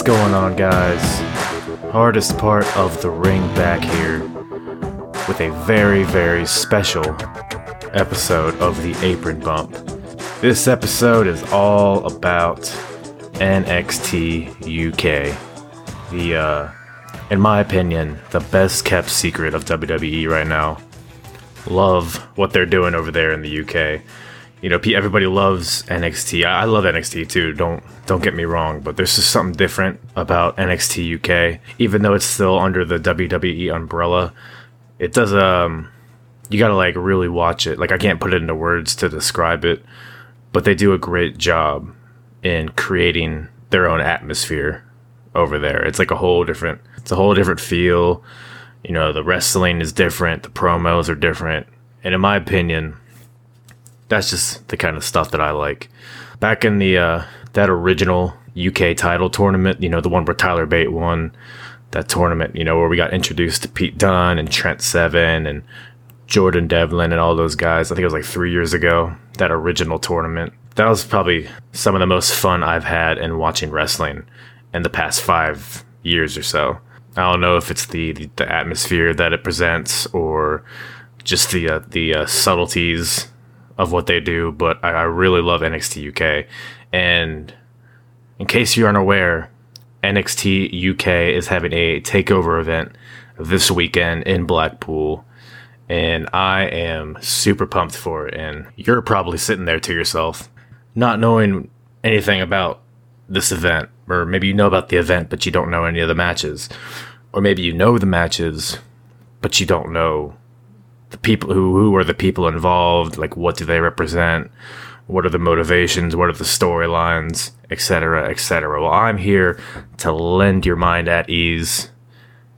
What's going on, guys? Hardest part of the ring back here with a very, very special episode of the Apron Bump. This episode is all about NXT UK. The, uh, in my opinion, the best kept secret of WWE right now. Love what they're doing over there in the UK. You know, everybody loves NXT. I love NXT too. Don't don't get me wrong, but there's just something different about NXT UK. Even though it's still under the WWE umbrella, it does um you gotta like really watch it. Like I can't put it into words to describe it, but they do a great job in creating their own atmosphere over there. It's like a whole different it's a whole different feel. You know, the wrestling is different, the promos are different. And in my opinion, that's just the kind of stuff that I like. Back in the uh that original UK title tournament, you know, the one where Tyler Bate won that tournament, you know, where we got introduced to Pete Dunne and Trent Seven and Jordan Devlin and all those guys. I think it was like three years ago, that original tournament. That was probably some of the most fun I've had in watching wrestling in the past five years or so. I don't know if it's the, the, atmosphere that it presents or just the uh, the uh, subtleties of what they do, but I, I really love NXT UK. And in case you aren't aware, NXT UK is having a takeover event this weekend in Blackpool. And I am super pumped for it. And you're probably sitting there to yourself, not knowing anything about this event. Or maybe you know about the event, but you don't know any of the matches. Or maybe you know the matches, but you don't know the people who who are the people involved like what do they represent? What are the motivations? What are the storylines? Etc etc well i'm here to lend your mind at ease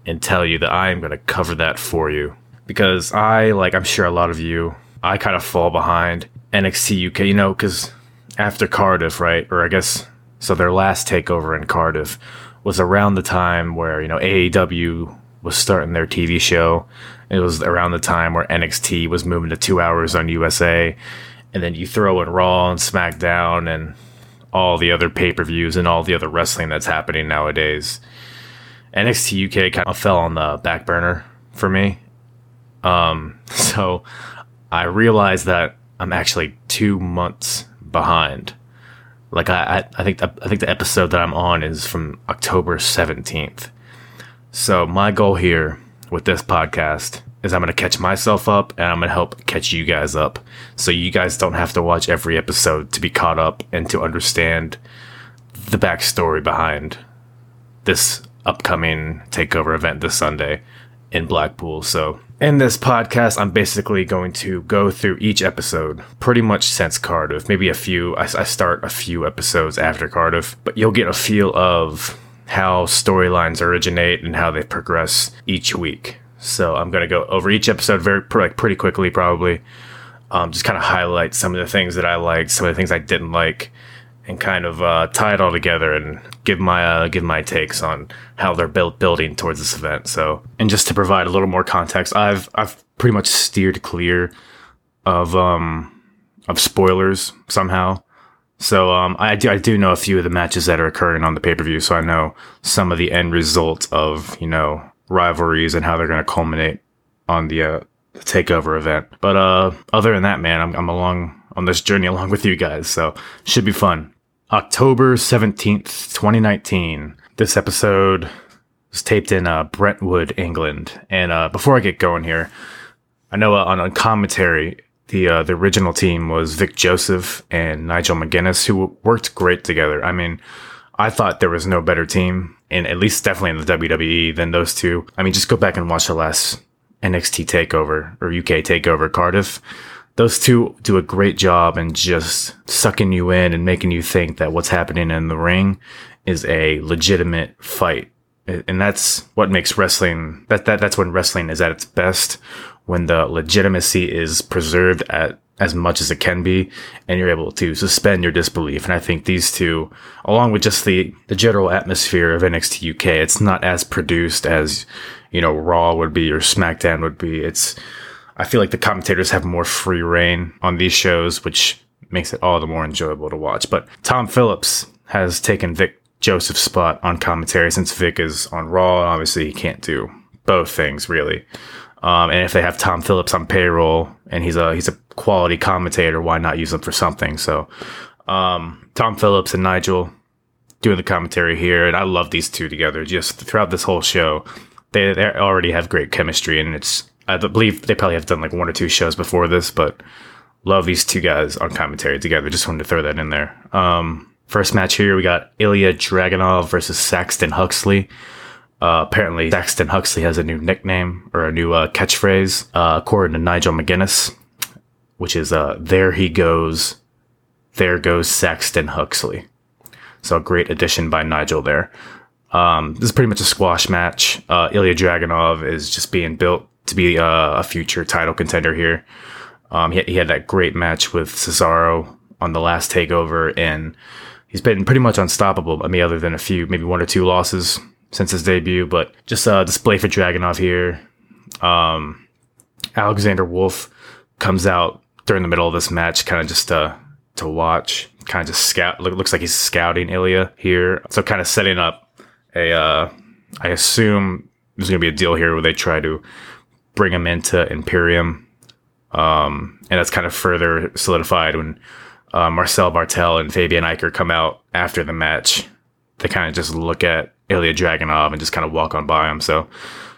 and tell you that i am going to cover that for you. Because i like i'm sure a lot of you i kind of fall behind nxt uk you know because after cardiff right? Or i guess so their last takeover in cardiff was around the time where you know aew was starting their tv show it was around the time where NXT was moving to two hours on USA. And then you throw in Raw and SmackDown and all the other pay per views and all the other wrestling that's happening nowadays. NXT UK kind of fell on the back burner for me. Um, so I realized that I'm actually two months behind. Like I, I, think I think the episode that I'm on is from October 17th. So my goal here with this podcast is I'm going to catch myself up and I'm going to help catch you guys up. So you guys don't have to watch every episode to be caught up and to understand the backstory behind this upcoming takeover event this Sunday in Blackpool. So in this podcast, I'm basically going to go through each episode pretty much since Cardiff, maybe a few. I, I start a few episodes after Cardiff, but you'll get a feel of how storylines originate and how they progress each week. So I'm gonna go over each episode very like pretty quickly, probably. Um, just kind of highlight some of the things that I liked, some of the things I didn't like, and kind of uh, tie it all together and give my uh, give my takes on how they're built building towards this event. So, and just to provide a little more context, I've I've pretty much steered clear of um of spoilers somehow. So um, I do I do know a few of the matches that are occurring on the pay per view, so I know some of the end result of you know rivalries and how they're going to culminate on the, uh, takeover event. But uh, other than that, man, I'm, I'm along on this journey along with you guys, so should be fun. October seventeenth, twenty nineteen. This episode was taped in uh, Brentwood, England. And uh, before I get going here, I know uh, on, on commentary the uh, the original team was Vic Joseph and Nigel McGuinness, who worked great together. I mean, I thought there was no better team, and at least definitely in the WWE than those two. I mean, just go back and watch the last NXT Takeover or UK Takeover Cardiff. Those two do a great job in just sucking you in and making you think that what's happening in the ring is a legitimate fight. And that's what makes wrestling that, that that's when wrestling is at its best when the legitimacy is preserved at as much as it can be and you're able to suspend your disbelief and i think these two along with just the the general atmosphere of nxt uk it's not as produced as you know raw would be or smackdown would be it's i feel like the commentators have more free reign on these shows which makes it all the more enjoyable to watch but tom phillips has taken vic Joseph's spot on commentary since Vic is on Raw. And obviously, he can't do both things really. Um, and if they have Tom Phillips on payroll and he's a he's a quality commentator, why not use him for something? So um, Tom Phillips and Nigel doing the commentary here, and I love these two together. Just throughout this whole show, they they already have great chemistry, and it's I believe they probably have done like one or two shows before this, but love these two guys on commentary together. Just wanted to throw that in there. Um, first match here, we got Ilya Dragunov versus Saxton Huxley. Uh, apparently, Saxton Huxley has a new nickname or a new uh, catchphrase, uh, according to Nigel McGuinness, which is uh, "There he goes, there goes Saxton Huxley." So, a great addition by Nigel there. Um, this is pretty much a squash match. Uh, Ilya Dragunov is just being built to be a future title contender here. Um, he, he had that great match with Cesaro on the last takeover, and he's been pretty much unstoppable. I mean, other than a few, maybe one or two losses since his debut, but just a display for Dragunov here. Um, Alexander Wolf comes out during the middle of this match, kind of just to to watch, kind of just scout. Look, looks like he's scouting Ilya here, so kind of setting up a. Uh, I assume there's going to be a deal here where they try to bring him into Imperium, um, and that's kind of further solidified when uh, Marcel Barthel and Fabian Aichner come out after the match. They kind of just look at Ilya Dragunov and just kind of walk on by him. So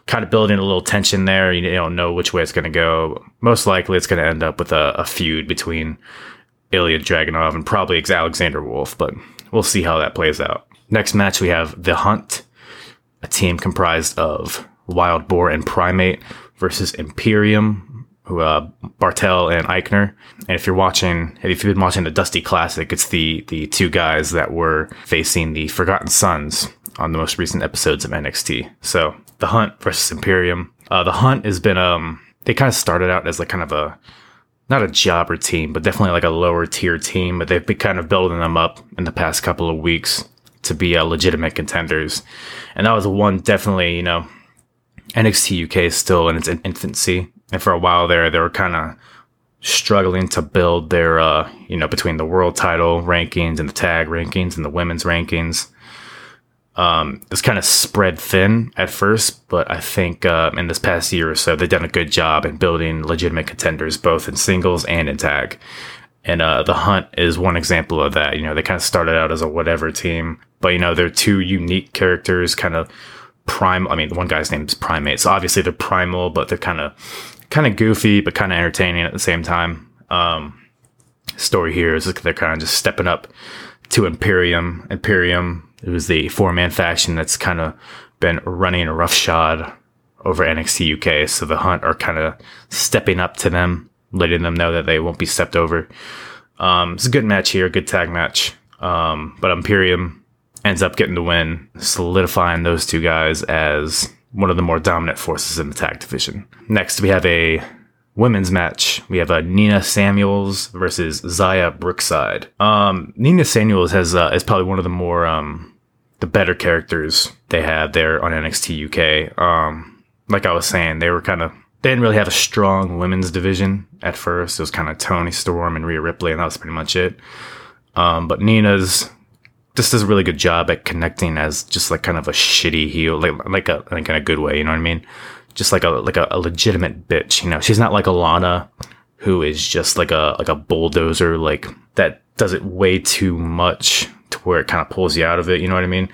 kind of building a little tension there. You don't know which way it's going to go. Most likely it's going to end up with a, a feud between Ilya Dragunov and probably Alexander Wolf, but we'll see how that plays out. Next match, we have The Hunt, a team comprised of Wild Boar and Primate versus Imperium, who uh, Barthel and Aichner. And if you're watching, if you've been watching the Dusty Classic, it's the the two guys that were facing the Forgotten Sons on the most recent episodes of NXT. So the Hunt versus Imperium. Uh, the Hunt has been um they kind of started out as like kind of a not a jobber team, but definitely like a lower tier team. But they've been kind of building them up in the past couple of weeks to be uh, legitimate contenders, and that was one definitely you know NXT UK is still in its infancy, and for a while there, they were kind of struggling to build their uh, you know between the world title rankings and the tag rankings and the women's rankings um, it's kind of spread thin at first, but I think uh, in this past year or so, they've done a good job in building legitimate contenders, both in singles and in tag. And uh, the Hunt is one example of that. You know, they kind of started out as a whatever team, but you know, they're two unique characters, kind of prime. I mean, the one guy's name is Primate, so obviously they're primal, but they're kind of kind of goofy, but kind of entertaining at the same time. Um, story here is they're kind of just stepping up to Imperium. Imperium it was the four man faction that's kind of been running roughshod over NXT UK. So the Hunt are kind of stepping up to them, letting them know that they won't be stepped over. Um, it's a good match here, a good tag match. Um, but Imperium ends up getting the win, solidifying those two guys as one of the more dominant forces in the tag division. Next, we have a women's match. We have a Nina Samuels versus Xia Brookside. Um, Nina Samuels has uh, is probably one of the more um, the better characters they had there on NXT UK. Um, like I was saying, they were kind of they didn't really have a strong women's division at first. It was kind of Toni Storm and Rhea Ripley, and that was pretty much it. Um, but Nina's just does a really good job at connecting as just like kind of a shitty heel, like like a like in a good way. You know what I mean? Just like a like a, a legitimate bitch. You know, she's not like Alana, who is just like a like a bulldozer, like that does it way too much to where it kind of pulls you out of it. You know what I mean?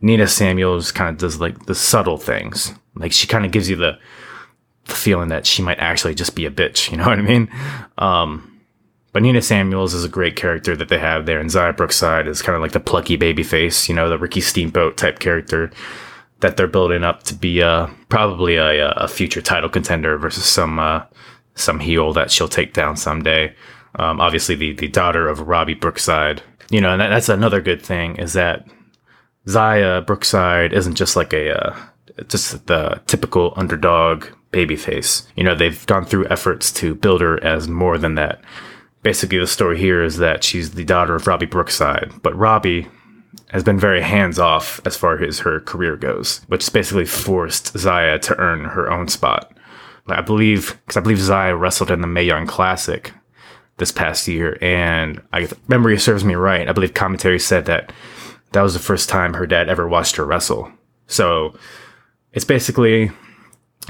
Nina Samuels kind of does like the subtle things. Like she kind of gives you the, the feeling that she might actually just be a bitch. You know what I mean? Um, but Nina Samuels is a great character that they have there, and Xia Brookside is kind of like the plucky baby face, you know, the Ricky Steamboat type character that they're building up to be uh, probably a, a future title contender versus some uh, some heel that she'll take down someday. Um, obviously, the the daughter of Robbie Brookside, you know, and that, that's another good thing is that Xia Brookside isn't just like a uh, just the typical underdog babyface. You know, they've gone through efforts to build her as more than that. Basically, the story here is that she's the daughter of Robbie Brookside, but Robbie has been very hands off as far as her career goes, which basically forced Xia to earn her own spot. I believe, because I believe Xia wrestled in the Mae Young Classic this past year, and I get memory serves me right. I believe commentary said that that was the first time her dad ever watched her wrestle. So it's basically,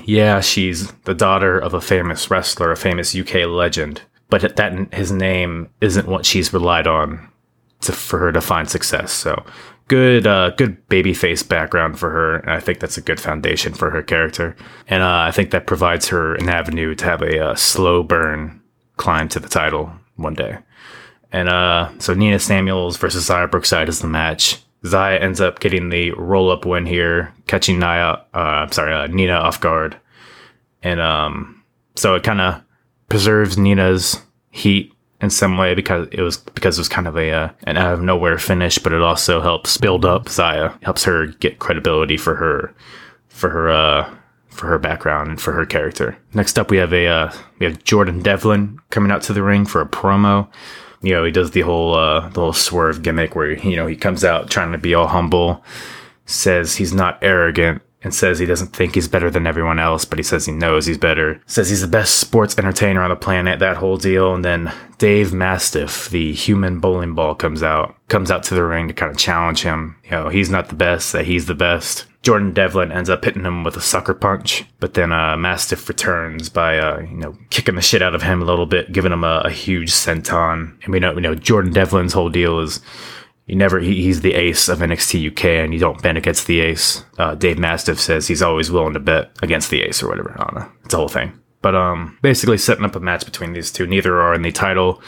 yeah, she's the daughter of a famous wrestler, a famous UK legend, but that his name isn't what she's relied on to, for her to find success. So good, uh, good babyface background for her, and I think that's a good foundation for her character. And uh, I think that provides her an avenue to have a, uh, slow burn climb to the title one day. And uh, so Nina Samuels versus Xia Brookside is the match. Xia ends up getting the roll up win here, catching Nia, uh, sorry, uh, Nina off guard. And um, so it kind of preserves Nina's heat in some way because it was because it was kind of a uh, an out of nowhere finish, but it also helps build up Xia, helps her get credibility for her for her uh, for her background and for her character. Next up, we have a uh, we have Jordan Devlin coming out to the ring for a promo. You know, he does the whole uh, the whole swerve gimmick where you know he comes out trying to be all humble, says he's not arrogant, and says he doesn't think he's better than everyone else, but he says he knows he's better. Says he's the best sports entertainer on the planet, that whole deal. And then Dave Mastiff, the human bowling ball, comes out, comes out to the ring to kind of challenge him. You know, he's not the best, that he's the best. Jordan Devlin ends up hitting him with a sucker punch, but then uh, Mastiff returns by uh, you know kicking the shit out of him a little bit, giving him a, a huge senton. And we know, we know Jordan Devlin's whole deal is you never he, he's the ace of NXT UK and you don't bet against the ace. Uh, Dave Mastiff says he's always willing to bet against the ace or whatever. I don't know. It's a whole thing. But um, basically setting up a match between these two. Neither are in the title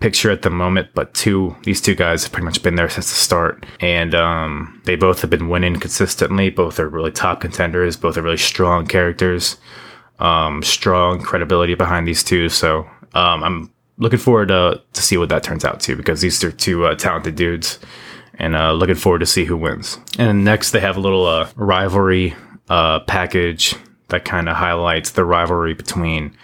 picture at the moment, but two these two guys have pretty much been there since the start, and um, they both have been winning consistently. Both are really top contenders. Both are really strong characters. Um, strong credibility behind these two. So um, I'm looking forward to to see what that turns out to because these are two uh, talented dudes, and uh, looking forward to see who wins. And next they have a little uh, rivalry uh, package that kind of highlights the rivalry between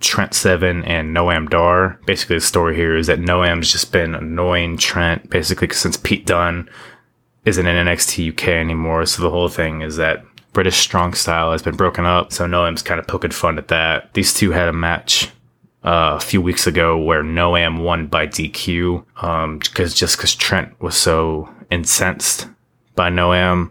Trent Seven and Noam Dar. Basically, the story here is that Noam's just been annoying Trent basically since Pete Dunne isn't in NXT UK anymore. So the whole thing is that British strong style has been broken up. So Noam's kind of poking fun at that. These two had a match uh, a few weeks ago where Noam won by DQ because um, just because Trent was so incensed by Noam.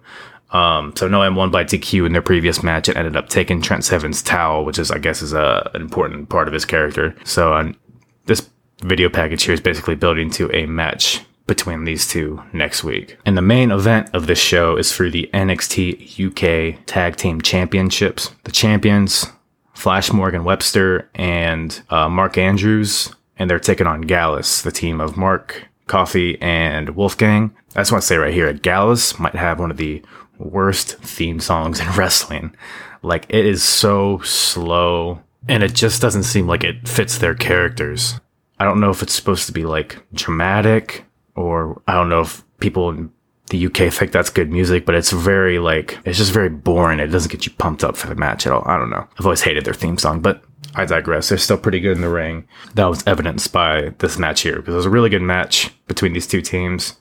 Um, so Noam won by DQ in their previous match and ended up taking Trent Seven's towel, which is, I guess, is a, an important part of his character. So uh, this video package here is basically building to a match between these two next week. And the main event of this show is for the NXT UK Tag Team Championships. The champions Flash Morgan Webster and uh, Mark Andrews, and they're taking on Gallus, the team of Mark, Coffey, and Wolfgang. I just want to say right here, Gallus might have one of the worst theme songs in wrestling. Like, it is so slow, and it just doesn't seem like it fits their characters. I don't know if it's supposed to be like dramatic, or I don't know if people in the UK think that's good music, but it's very like it's just very boring. It doesn't get you pumped up for the match at all. I don't know. I've always hated their theme song, but I digress. They're still pretty good in the ring. That was evidenced by this match here because it was a really good match between these two teams.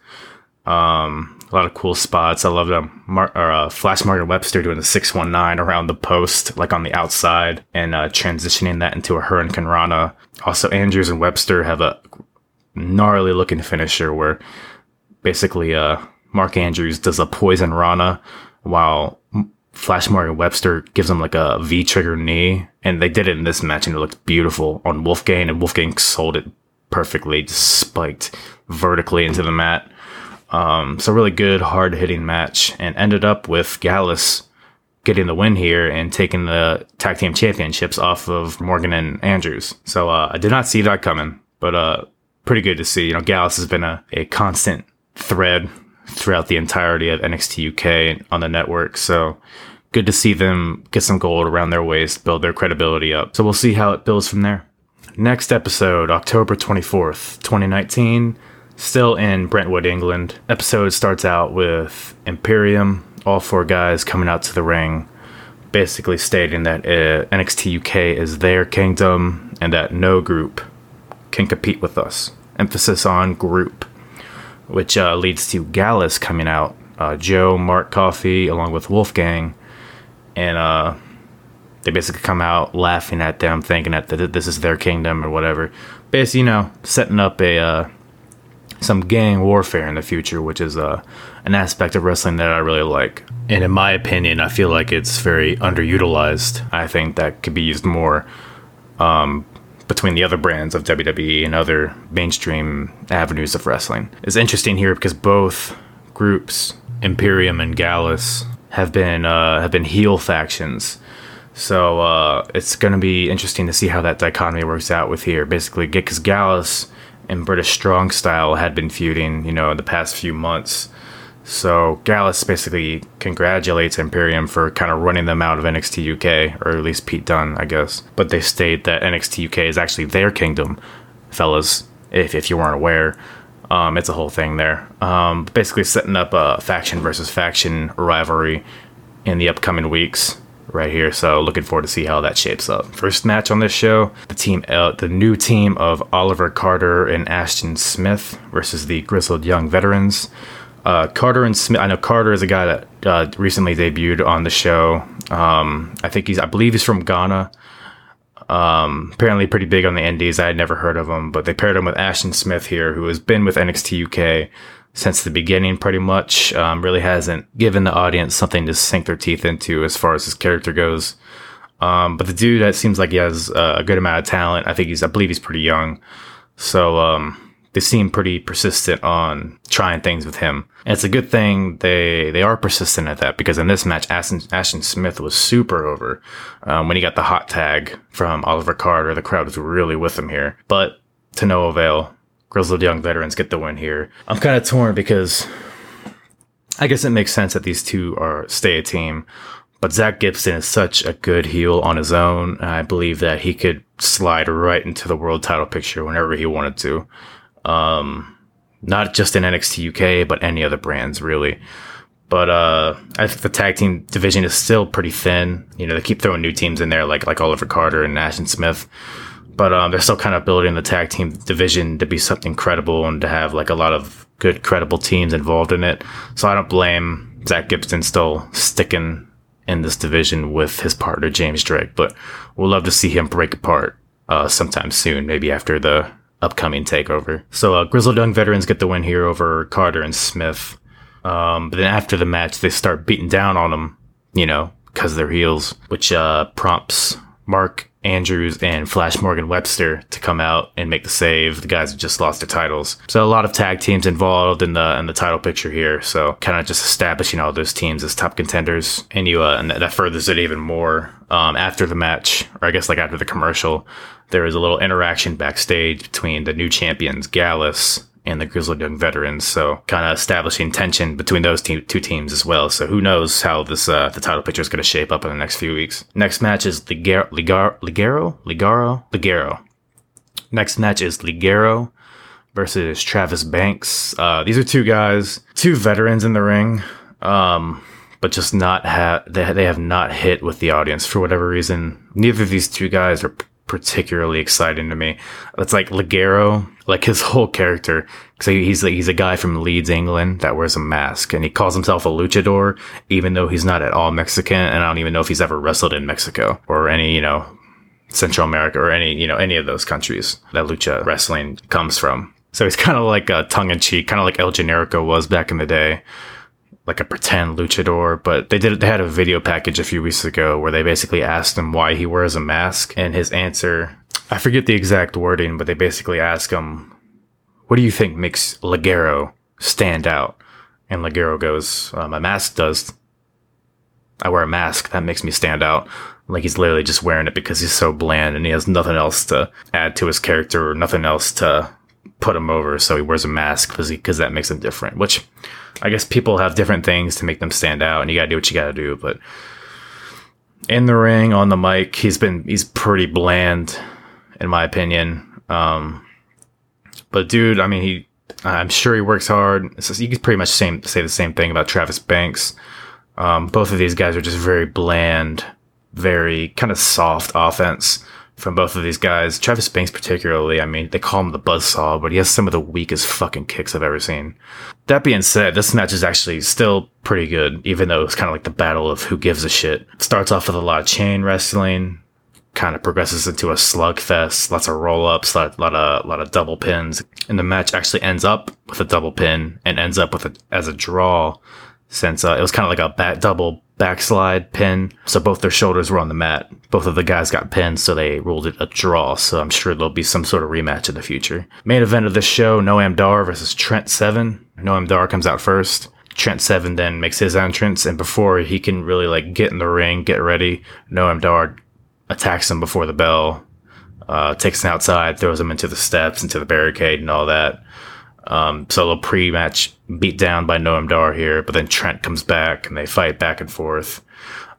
Um, a lot of cool spots. I love them. Mar- or, uh, Flash Morgan Webster doing the 619 around the post, like on the outside, and uh, transitioning that into a Hurricanrana. Also, Andrews and Webster have a gnarly looking finisher where basically uh, Mark Andrews does a Poisonrana while Flash Morgan Webster gives him like a V trigger knee. And they did it in this match and it looked beautiful on Wolfgang and Wolfgang sold it perfectly, just spiked vertically into the mat. Um, so really good, hard hitting match and ended up with Gallus getting the win here and taking the tag team championships off of Morgan and Andrews. So, uh, I did not see that coming, but, uh, pretty good to see. You know, Gallus has been a, a constant thread throughout the entirety of NXT UK on the network. So good to see them get some gold around their waist, build their credibility up. So we'll see how it builds from there. Next episode, October 24th, 2019, still in Brentwood, England. Episode starts out with Imperium, all four guys coming out to the ring, basically stating that uh, NXT UK is their kingdom and that no group can compete with us. Emphasis on group which uh, leads to Gallus coming out. Uh, Joe, Mark Coffey, along with Wolfgang, and uh, they basically come out laughing at them, thinking that this is their kingdom or whatever. Basically, you know, setting up a uh, some gang warfare in the future, which is uh, an aspect of wrestling that I really like. And in my opinion, I feel like it's very underutilized. I think that could be used more um, between the other brands of WWE and other mainstream avenues of wrestling. It's interesting here because both groups, Imperium and Gallus, have been uh, have been heel factions. So uh, it's going to be interesting to see how that dichotomy works out with here. Basically, because Gallus and British Strong Style had been feuding, you know, in the past few months. So Gallus basically congratulates Imperium for kind of running them out of NXT UK, or at least Pete Dunne, I guess. But they state that NXT UK is actually their kingdom, fellas, if, if you weren't aware. Um, it's a whole thing there. Um, basically, setting up a faction versus faction rivalry in the upcoming weeks right here. So looking forward to see how that shapes up. First match on this show, the team, uh, the new team of Oliver Carter and Ashton Smith versus the Grizzled Young Veterans. Uh, Carter and Smith. I know Carter is a guy that uh, recently debuted on the show. Um, I think he's, I believe he's from Ghana. Um, apparently pretty big on the Indies. I had never heard of him, but they paired him with Ashton Smith here, who has been with NXT UK since the beginning, pretty much. Um, really hasn't given the audience something to sink their teeth into as far as his character goes. Um, but the dude, that seems like he has a good amount of talent. I think he's, I believe he's pretty young. So, um, they seem pretty persistent on trying things with him. And it's a good thing they they are persistent at that because in this match, Ashton, Ashton Smith was super over. Um, when he got the hot tag from Oliver Carter, the crowd was really with him here. But to no avail. Grizzled Young Veterans get the win here. I'm kind of torn because I guess it makes sense that these two are stay a team. But Zach Gibson is such a good heel on his own. I believe that he could slide right into the world title picture whenever he wanted to. Um, not just in NXT UK, but any other brands really. But uh, I think the tag team division is still pretty thin. You know, they keep throwing new teams in there, like like Oliver Carter and Ashton Smith. But um, they're still kind of building the tag team division to be something credible and to have like a lot of good, credible teams involved in it. So I don't blame Zach Gibson still sticking in this division with his partner James Drake. But we'll love to see him break apart uh, sometime soon, maybe after the upcoming takeover. So uh, Grizzled Young Veterans get the win here over Carter and Smith. Um, but then after the match, they start beating down on them, you know, because they're heels, which uh, prompts Mark Andrews and Flash Morgan Webster to come out and make the save. The guys have just lost their titles. So a lot of tag teams involved in the in the title picture here. So kind of just establishing all those teams as top contenders. And you uh, and that furthers it even more um, after the match, or I guess like after the commercial. There is a little interaction backstage between the new champions, Gallus and the Grizzled Young Veterans. So kind of establishing tension between those te- two teams as well. So who knows how this uh, the title picture is going to shape up in the next few weeks. Next match is Ligar- Ligar- Ligero? Ligaro? Ligero. Next match is Ligero versus Travis Banks. Uh, these are two guys, two veterans in the ring. Um, but just not have they, they have not hit with the audience for whatever reason. Neither of these two guys are particularly exciting to me. It's like Ligero, like his whole character. Cause he's he's a guy from Leeds, England that wears a mask and he calls himself a luchador, even though he's not at all Mexican. And I don't even know if he's ever wrestled in Mexico or any, you know, Central America or any, you know, any of those countries that lucha wrestling comes from. So he's kind of like uh, a tongue in cheek, kind of like El Generico was back in the day like a pretend luchador, but they did they had a video package a few weeks ago where they basically asked him why he wears a mask and his answer I forget the exact wording, but they basically ask him what do you think makes Ligero stand out? And Ligero goes, uh, my mask does. I wear a mask that makes me stand out. Like he's literally just wearing it because he's so bland and he has nothing else to add to his character or nothing else to put him over. So he wears a mask because that makes him different. Which I guess people have different things to make them stand out, and you gotta do what you gotta do. But in the ring, on the mic, he's been he's pretty bland, in my opinion. Um, but dude, I mean, he I'm sure he works hard. So you could pretty much same, say the same thing about Travis Banks. Um, both of these guys are just very bland, very kind of soft offense from both of these guys. Travis Banks, particularly, I mean, they call him the buzzsaw, but he has some of the weakest fucking kicks I've ever seen. That being said, this match is actually still pretty good, even though it's kind of like the battle of who gives a shit. Starts off with a lot of chain wrestling, kind of progresses into a slugfest, lots of roll ups, lot, lot of a lot of double pins, and the match actually ends up with a double pin and ends up with a as a draw, since uh, it was kind of like a back double backslide pin. So both their shoulders were on the mat. Both of the guys got pinned, so they ruled it a draw. So I'm sure there'll be some sort of rematch in the future. Main event of this show: Noam Dar versus Trent Seven. Noam Dar comes out first. Trent Seven then makes his entrance, and before he can really like get in the ring, get ready, Noam Dar attacks him before the bell, uh, takes him outside, throws him into the steps, into the barricade, and all that. Um, so a little pre-match beat down by Noam Dar here, but then Trent comes back and they fight back and forth.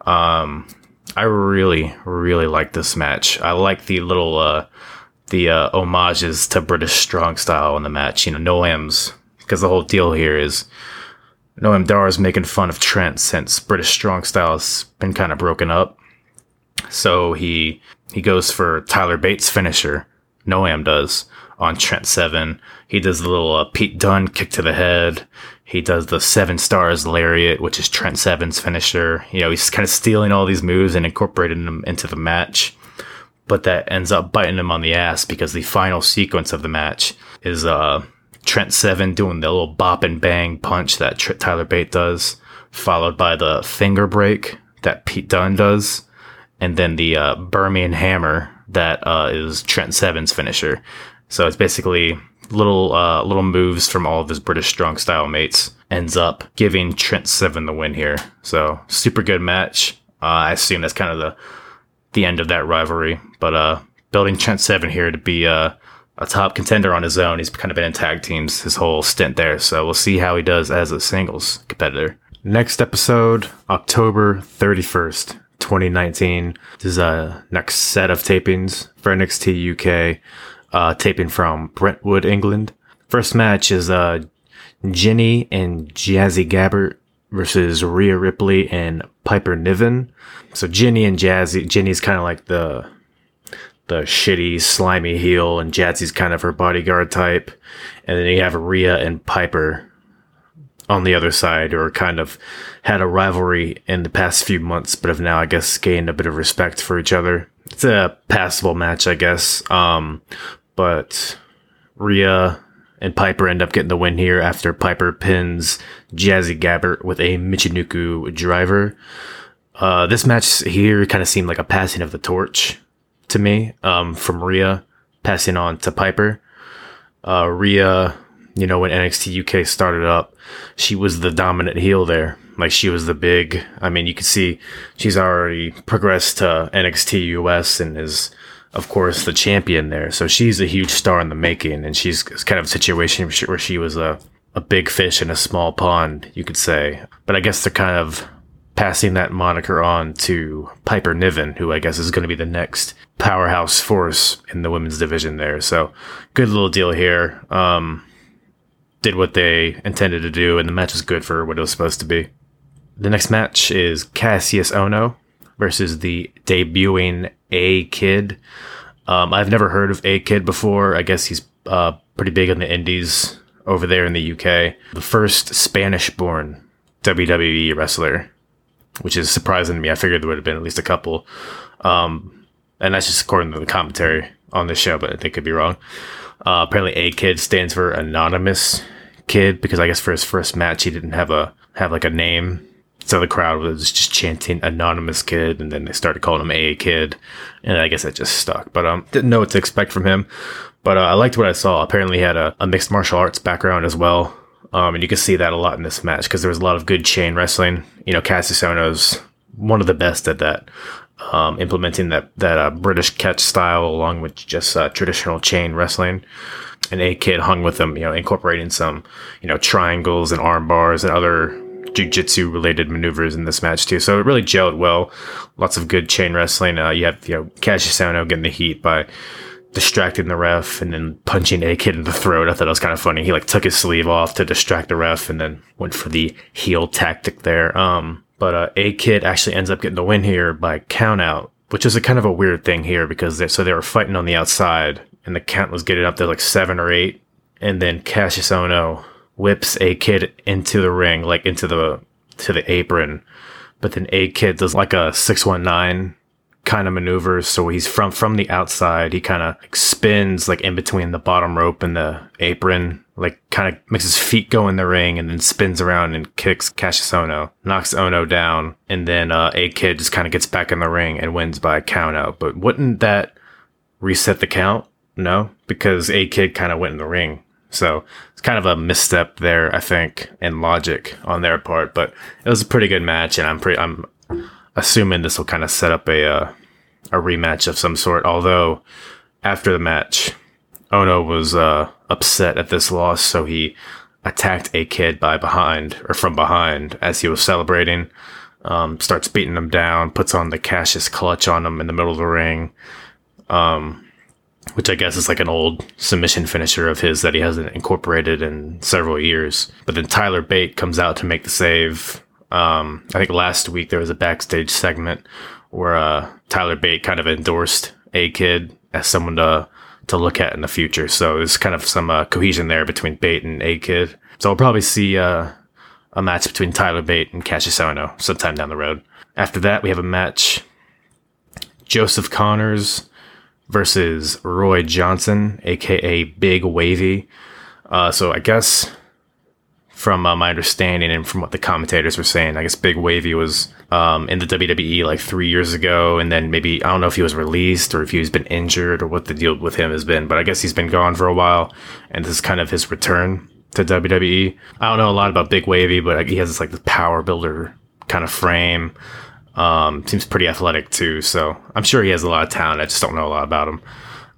Um, I really, really like this match. I like the little, uh, the, uh, homages to British strong style in the match. You know, Noam's, because the whole deal here is Noam Dar is making fun of Trent since British strong style has been kind of broken up. So he he goes for Tyler Bates finisher. Noam does on Trent Seven. He does the little uh, Pete Dunne kick to the head. He does the Seven Stars Lariat, which is Trent Seven's finisher. You know, he's kind of stealing all these moves and incorporating them into the match. But that ends up biting him on the ass because the final sequence of the match is uh, Trent Seven doing the little bop and bang punch that Tr- Tyler Bate does, followed by the finger break that Pete Dunne does and then the uh, Birmingham Hammer that uh, is Trent Seven's finisher. So it's basically little uh, little moves from all of his British strong style mates ends up giving Trent Seven the win here. So super good match. Uh, I assume that's kind of the the end of that rivalry. But uh, building Trent Seven here to be uh, a top contender on his own. He's kind of been in tag teams his whole stint there. So we'll see how he does as a singles competitor. Next episode, October 31st. 2019. This is a next set of tapings for NXT UK, uh, taping from Brentwood, England. First match is uh, Jinny and Jazzy Gabbert versus Rhea Ripley and Piper Niven. So Jinny and Jazzy, Jinny's kind of like the the shitty, slimy heel, and Jazzy's kind of her bodyguard type. And then you have Rhea and Piper on the other side or kind of had a rivalry in the past few months, but have now, I guess, gained a bit of respect for each other. It's a passable match, I guess. Um, but Rhea and Piper end up getting the win here after Piper pins Jazzy Gabbert with a Michinoku driver. Uh, this match here kind of seemed like a passing of the torch to me, um, from Rhea passing on to Piper. Uh, Rhea you know, when NXT UK started up, she was the dominant heel there. Like she was the big, I mean, you can see she's already progressed to NXT US and is, of course, the champion there. So she's a huge star in the making. And she's kind of a situation where she was a, a big fish in a small pond, you could say. But I guess they're kind of passing that moniker on to Piper Niven, who I guess is going to be the next powerhouse force in the women's division there. So good little deal here. Um, did what they intended to do, and the match was good for what it was supposed to be. The next match is Kassius Ohno versus the debuting A Kid. Um, I've never heard of A Kid before. I guess he's uh, pretty big in the indies over there in the UK. The first Spanish born WWE wrestler, which is surprising to me. I figured there would have been at least a couple. Um, and that's just according to the commentary on the show, but they could be wrong. Uh, apparently, A Kid stands for Anonymous kid because I guess for his first match he didn't have a have like a name. So the crowd was just chanting anonymous kid and then they started calling him A kid and I guess that just stuck. But um didn't know what to expect from him. But uh, I liked what I saw. Apparently he had a, a mixed martial arts background as well. Um, and you can see that a lot in this match because there was a lot of good chain wrestling. You know, Kassius Ohno's one of the best at that, um, implementing that that uh, British catch style along with just uh, traditional chain wrestling and A Kid hung with them, you know, incorporating some, you know, triangles and arm bars and other jujitsu related maneuvers in this match too. So it really gelled well. Lots of good chain wrestling. Uh, you have, you know, Kassius getting the heat by distracting the ref and then punching A Kid in the throat. I thought it was kind of funny. He like took his sleeve off to distract the ref and then went for the heel tactic there. Um, but uh, A Kid actually ends up getting the win here by count out, which is a kind of a weird thing here because they, so they were fighting on the outside and the count was getting up to like seven or eight. And then Kassius Ohno whips a kid into the ring, like into the to the apron. But then a kid does like a six one nine kind of maneuvers. So he's from from the outside. He kind of like spins like in between the bottom rope and the apron, like kind of makes his feet go in the ring and then spins around and kicks Kassius Ohno, knocks Ohno down, and then uh, A Kid just kind of gets back in the ring and wins by a count out. But wouldn't that reset the count? No, because A Kid kind of went in the ring. So kind of a misstep there, I think, in logic on their part. But it was a pretty good match, and I'm pretty I'm assuming this will kind of set up a uh, a rematch of some sort. Although after the match, Ohno was uh, upset at this loss, so he attacked a kid by behind or from behind as he was celebrating. Um, starts beating him down, puts on the Kassius clutch on him in the middle of the ring, um, which I guess is like an old submission finisher of his that he hasn't incorporated in several years. But then Tyler Bate comes out to make the save. Um, I think last week there was a backstage segment where uh, Tyler Bate kind of endorsed A Kid as someone to to look at in the future. So there's kind of some uh, cohesion there between Bate and A Kid. So I'll probably see uh, a match between Tyler Bate and Kassius Ohno sometime down the road. After that, we have a match Joseph Connors versus Roy Johnson, aka Big Wavy. Uh, so I guess from uh, my understanding and from what the commentators were saying, I guess Big Wavy was um, in the WWE like three years ago, and then maybe I don't know if he was released or if he's been injured or what the deal with him has been, but I guess he's been gone for a while, and this is kind of his return to WWE. I don't know a lot about Big Wavy, but he has this like the power builder kind of frame. Um, seems pretty athletic too, so I'm sure he has a lot of talent. I just don't know a lot about him.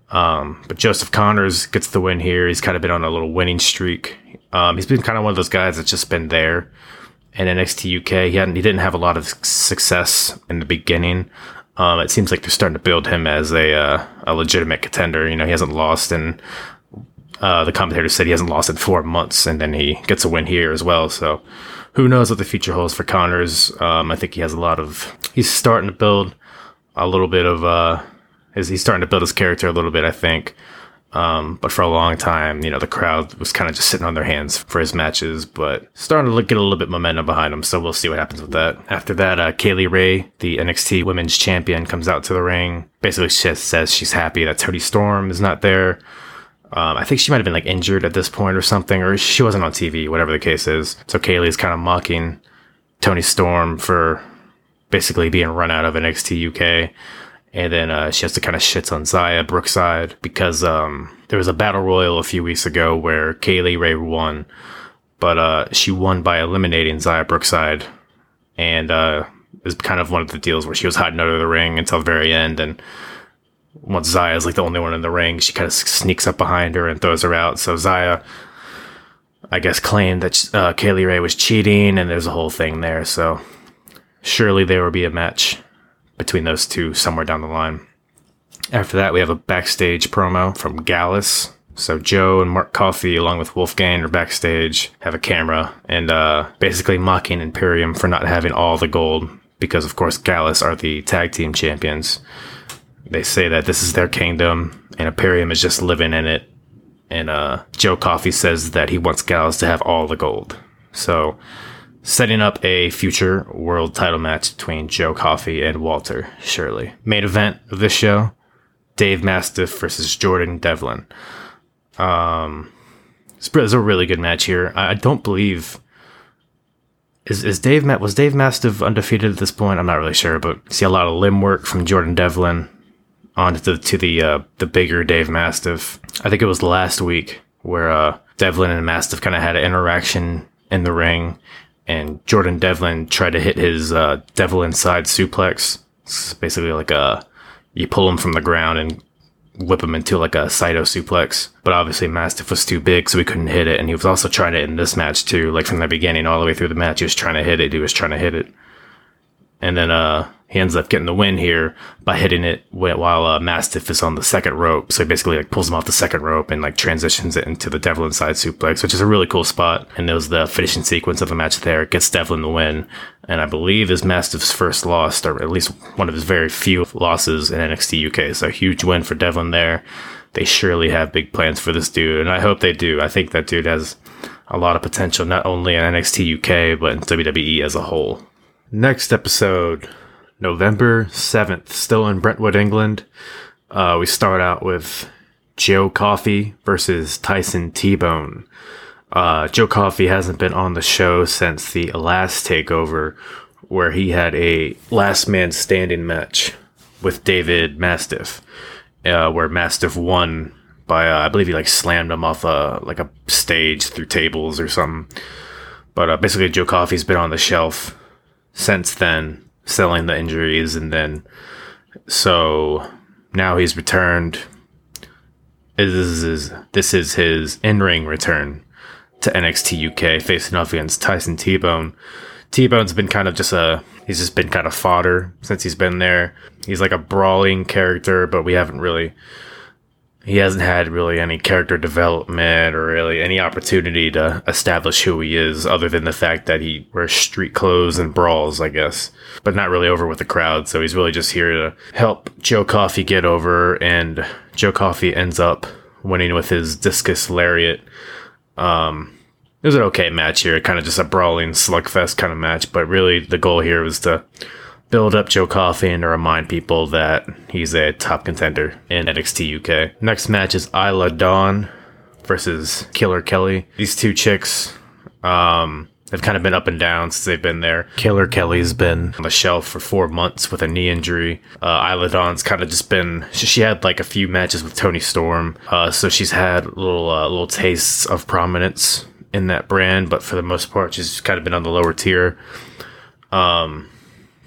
Um, but Joseph Connors gets the win here. He's kind of been on a little winning streak. Um, he's been kind of one of those guys that's just been there in NXT UK. He hadn't, he didn't have a lot of success in the beginning. Um, it seems like they're starting to build him as a uh, a legitimate contender. You know, he hasn't lost in. Uh, the commentator said he hasn't lost in four months, and then he gets a win here as well. So, who knows what the future holds for Connors? Um, I think he has a lot of. He's starting to build a little bit of. Uh, he's starting to build his character a little bit. I think. Um, but for a long time, you know, the crowd was kind of just sitting on their hands for his matches, but starting to get a little bit momentum behind him. So we'll see what happens with that. After that, uh, Kay Lee Ray, the NXT Women's Champion, comes out to the ring. Basically, she says she's happy that Toni Storm is not there. Um, I think she might have been like injured at this point or something, or she wasn't on TV, whatever the case is. So Kay Lee is kind of mocking Toni Storm for basically being run out of NXT UK and then uh, she has to kind of shits on Xia Brookside because um, there was a battle royal a few weeks ago where Kay Lee Ray won, but uh, she won by eliminating Xia Brookside, and uh, it was kind of one of the deals where she was hiding under the ring until the very end, and once is like the only one in the ring, she kind of sneaks up behind her and throws her out. So Xia, I guess, claimed that uh, Kay Lee Ray was cheating, and there's a whole thing there. So surely there will be a match between those two somewhere down the line. After that, we have a backstage promo from Gallus. So Joe and Mark Coffey, along with Wolfgang, are backstage, have a camera, and uh, basically mocking Imperium for not having all the gold because, of course, Gallus are the tag team champions. They say that this is their kingdom, and Imperium is just living in it. And uh, Joe Coffey says that he wants Gallus to have all the gold. So setting up a future world title match between Joe Coffey and Walter Shirley. Main event of this show Dave Mastiff versus Jordan Devlin. Um, it's a really good match here. I don't believe. Is, is Dave was Dave Mastiff undefeated at this point? I'm not really sure, but see a lot of limb work from Jordan Devlin onto the to the uh, the bigger Dave Mastiff. I think it was last week where uh, Devlin and Mastiff kind of had an interaction in the ring, and Jordan Devlin tried to hit his uh, devil inside suplex. It's basically like a you pull him from the ground and whip him into like a Saito suplex. But obviously Mastiff was too big, so he couldn't hit it. And he was also trying it in this match too. Like from the beginning all the way through the match, he was trying to hit it. He was trying to hit it. And then uh, he ends up getting the win here by hitting it while uh, Mastiff is on the second rope. So he basically like pulls him off the second rope and like transitions it into the Devlin side suplex, which is a really cool spot. And there was the finishing sequence of the match there. It gets Devlin the win. And I believe is Mastiff's first loss, or at least one of his very few losses in NXT UK. So a huge win for Devlin there. They surely have big plans for this dude, and I hope they do. I think that dude has a lot of potential, not only in NXT UK, but in WWE as a whole. Next episode November 7th, still in Brentwood, England. Uh, we start out with Joe Coffey versus Tyson T Bone. Uh, Joe Coffey hasn't been on the show since the last takeover, where he had a last man standing match with David Mastiff, uh, where Mastiff won by uh, I believe he like slammed him off a like a stage through tables or something. But uh, basically, Joe Coffey's been on the shelf since then, selling the injuries, and then so now he's returned. This is this is his in ring return to NXT UK, facing off against Tyson T Bone. T Bone's been kind of just a he's just been kind of fodder since he's been there. He's like a brawling character, but we haven't really he hasn't had really any character development or really any opportunity to establish who he is other than the fact that he wears street clothes and brawls, I guess, but not really over with the crowd. So he's really just here to help Joe Coffey get over and Joe Coffey ends up winning with his discus lariat. Um, it was an okay match here, kind of just a brawling slugfest kind of match, but really the goal here was to build up Joe Coffey and to remind people that he's a top contender in NXT UK. Next match is Isla Dawn versus Killer Kelly. These two chicks, um, They've kind of been up and down since they've been there. Killer Kelly's been on the shelf for four months with a knee injury. Uh, Isla Dawn's kind of just been. She had like a few matches with Toni Storm, uh, so she's had little uh, little tastes of prominence in that brand. But for the most part, she's kind of been on the lower tier. Um,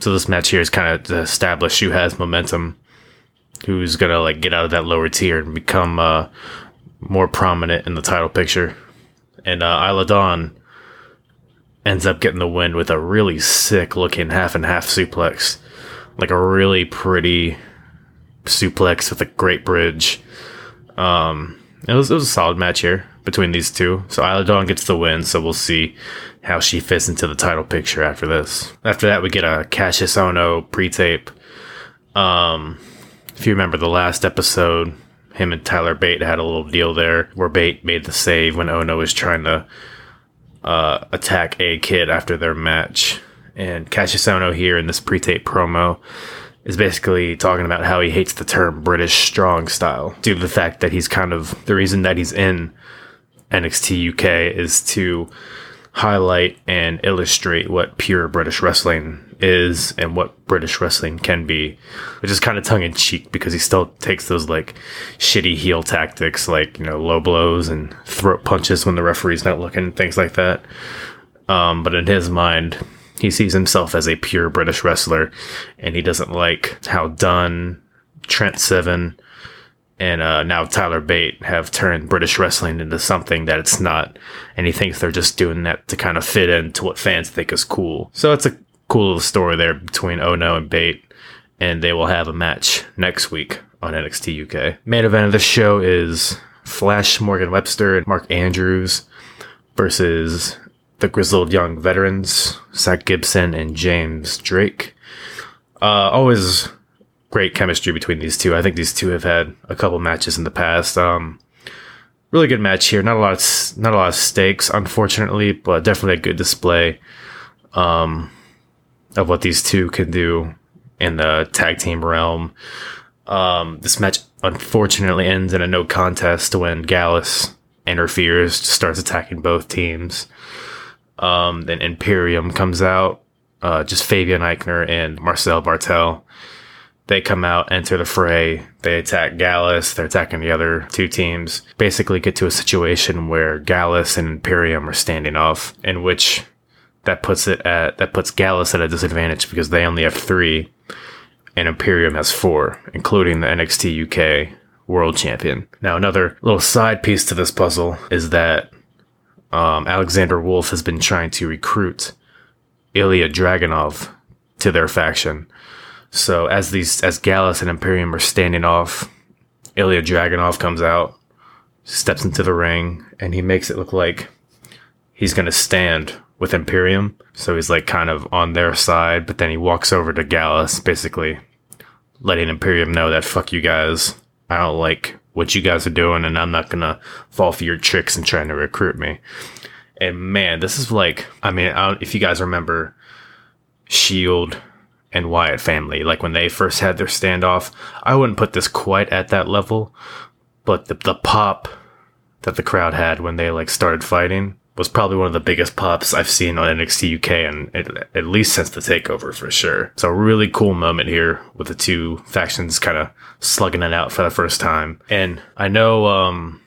so this match here is kind of to establish who has momentum, who's gonna like get out of that lower tier and become uh, more prominent in the title picture. And uh, Isla Dawn ends up getting the win with a really sick looking half and half suplex, like a really pretty suplex with a great bridge. Um, it was it was a solid match here between these two. So Isla Dawn gets the win. So we'll see how she fits into the title picture after this. After that, we get a Kassius Ohno pre-tape. Um, if you remember the last episode, him and Tyler Bate had a little deal there where Bate made the save when Ohno was trying to uh, attack a kid after their match. And Kassius Ohno here in this pre-tape promo is basically talking about how he hates the term British strong style due to the fact that he's kind of the reason that he's in NXT UK is to highlight and illustrate what pure British wrestling is and what British wrestling can be, which is kind of tongue in cheek because he still takes those like shitty heel tactics, like you know low blows and throat punches when the referee's not looking, things like that. Um, but in his mind, he sees himself as a pure British wrestler, and he doesn't like how Dunne, Trent Seven, and uh, now Tyler Bate have turned British wrestling into something that it's not, and he thinks they're just doing that to kind of fit into what fans think is cool. So it's a cool little story there between Ohno and Bate, and they will have a match next week on NXT UK. Main event of the show is Flash Morgan Webster and Mark Andrews versus the Grizzled Young Veterans, Zach Gibson and James Drake. Uh, always great chemistry between these two. I think these two have had a couple matches in the past. Um, really good match here. Not a lot, of, not a lot of stakes, unfortunately, but definitely a good display um, of what these two can do in the tag team realm. Um, this match unfortunately ends in a no contest when Gallus interferes, starts attacking both teams. Um, then Imperium comes out, uh, just Fabian Aichner and Marcel Barthel they come out, enter the fray. They attack Gallus. They're attacking the other two teams. Basically, get to a situation where Gallus and Imperium are standing off, in which that puts it at that puts Gallus at a disadvantage because they only have three, and Imperium has four, including the NXT UK World Champion. Now, another little side piece to this puzzle is that um, Alexander Wolf has been trying to recruit Ilya Dragunov to their faction so as these as Gallus and Imperium are standing off, Ilya Dragunov comes out, steps into the ring, and he makes it look like he's gonna stand with Imperium. So he's like kind of on their side, but then he walks over to Gallus, basically letting Imperium know that fuck you guys. I don't like what you guys are doing, and I'm not gonna fall for your tricks and trying to recruit me. And man, this is like, I mean, I if you guys remember Shield and Wyatt family. Like when they first had their standoff, I wouldn't put this quite at that level, but the, the pop that the crowd had when they like started fighting was probably one of the biggest pops I've seen on NXT UK and at, at least since the takeover for sure. So a really cool moment here with the two factions kind of slugging it out for the first time. And I know, um,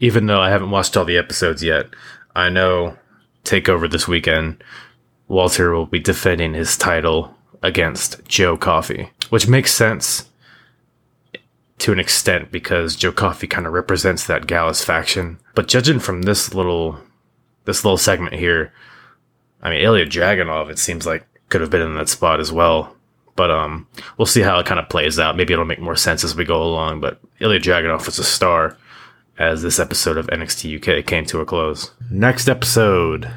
even though I haven't watched all the episodes yet, I know takeover this weekend, Walter will be defending his title against Joe Coffey, which makes sense to an extent because Joe Coffey kind of represents that Gallus faction. But judging from this little this little segment here, I mean Ilya Dragunov it seems like could have been in that spot as well. But um we'll see how it kind of plays out. Maybe it'll make more sense as we go along, but Ilya Dragunov was a star as this episode of NXT UK came to a close. Next episode,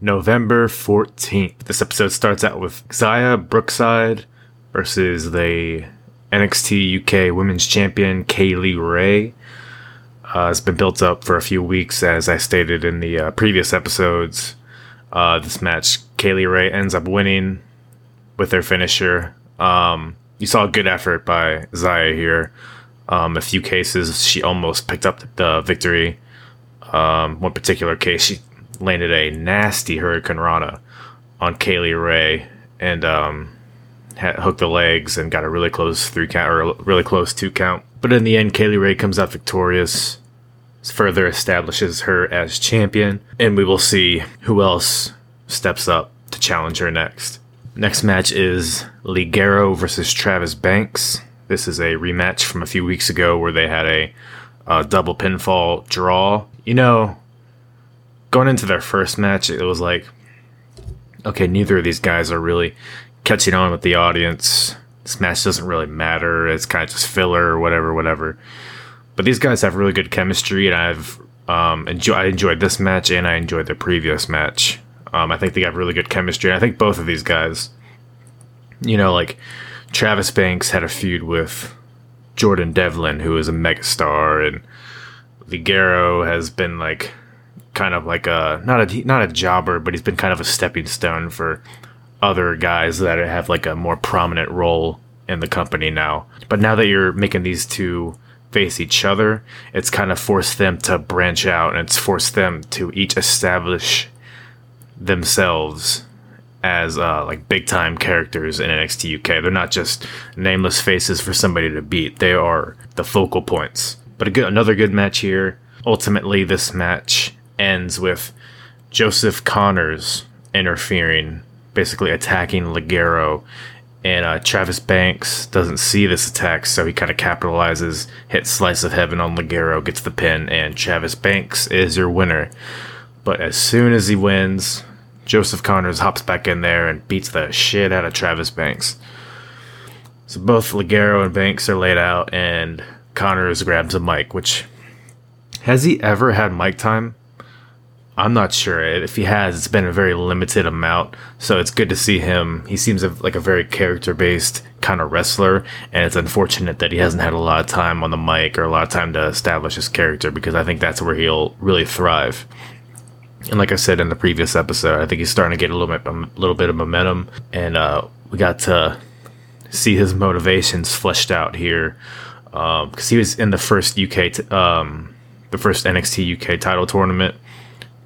November 14th. This episode starts out with Xia Brookside versus the NXT UK Women's Champion Kay Lee Ray. Uh, it's been built up for a few weeks, as I stated in the uh, previous episodes. Uh, this match, Kay Lee Ray ends up winning with their finisher. Um, you saw a good effort by Xia here. Um, a few cases, she almost picked up the victory. Um, one particular case, she landed a nasty Hurricanrana on Kay Lee Ray, and um, hooked the legs and got a really close three count or really close two count. But in the end, Kay Lee Ray comes out victorious, further establishes her as champion, and we will see who else steps up to challenge her next. Next match is Ligero versus Travis Banks. This is a rematch from a few weeks ago where they had a, a double pinfall draw. You know, going into their first match, it was like, okay, neither of these guys are really catching on with the audience. This match doesn't really matter. It's kind of just filler or whatever, whatever. But these guys have really good chemistry, and I've um, enjoy- I enjoyed this match and I enjoyed the previous match. Um, I think they have really good chemistry. I think both of these guys, you know, like Travis Banks had a feud with Jordan Devlin, who is a megastar, and Ligero has been like kind of like a not a not a jobber, but he's been kind of a stepping stone for other guys that have like a more prominent role in the company now. But now that you're making these two face each other, it's kind of forced them to branch out and it's forced them to each establish themselves as uh, like big time characters in NXT UK. They're not just nameless faces for somebody to beat. They are the focal points. But a good, another good match here. Ultimately, this match ends with Joseph Connors interfering basically attacking Ligero. And uh, Travis Banks doesn't see this attack, so he kind of capitalizes, hits Slice of Heaven on Ligero, gets the pin, and Travis Banks is your winner. But as soon as he wins, Joseph Connors hops back in there and beats the shit out of Travis Banks. So both Ligero and Banks are laid out, and Connors grabs a mic, which has he ever had mic time? I'm not sure. If he has, it's been a very limited amount. So it's good to see him. He seems like a very character based kind of wrestler. And it's unfortunate that he hasn't had a lot of time on the mic or a lot of time to establish his character because I think that's where he'll really thrive. And like I said in the previous episode, I think he's starting to get a little bit, a little bit of momentum. And uh, we got to see his motivations fleshed out here because um, he was in the first UK, t- um, the first NXT UK title tournament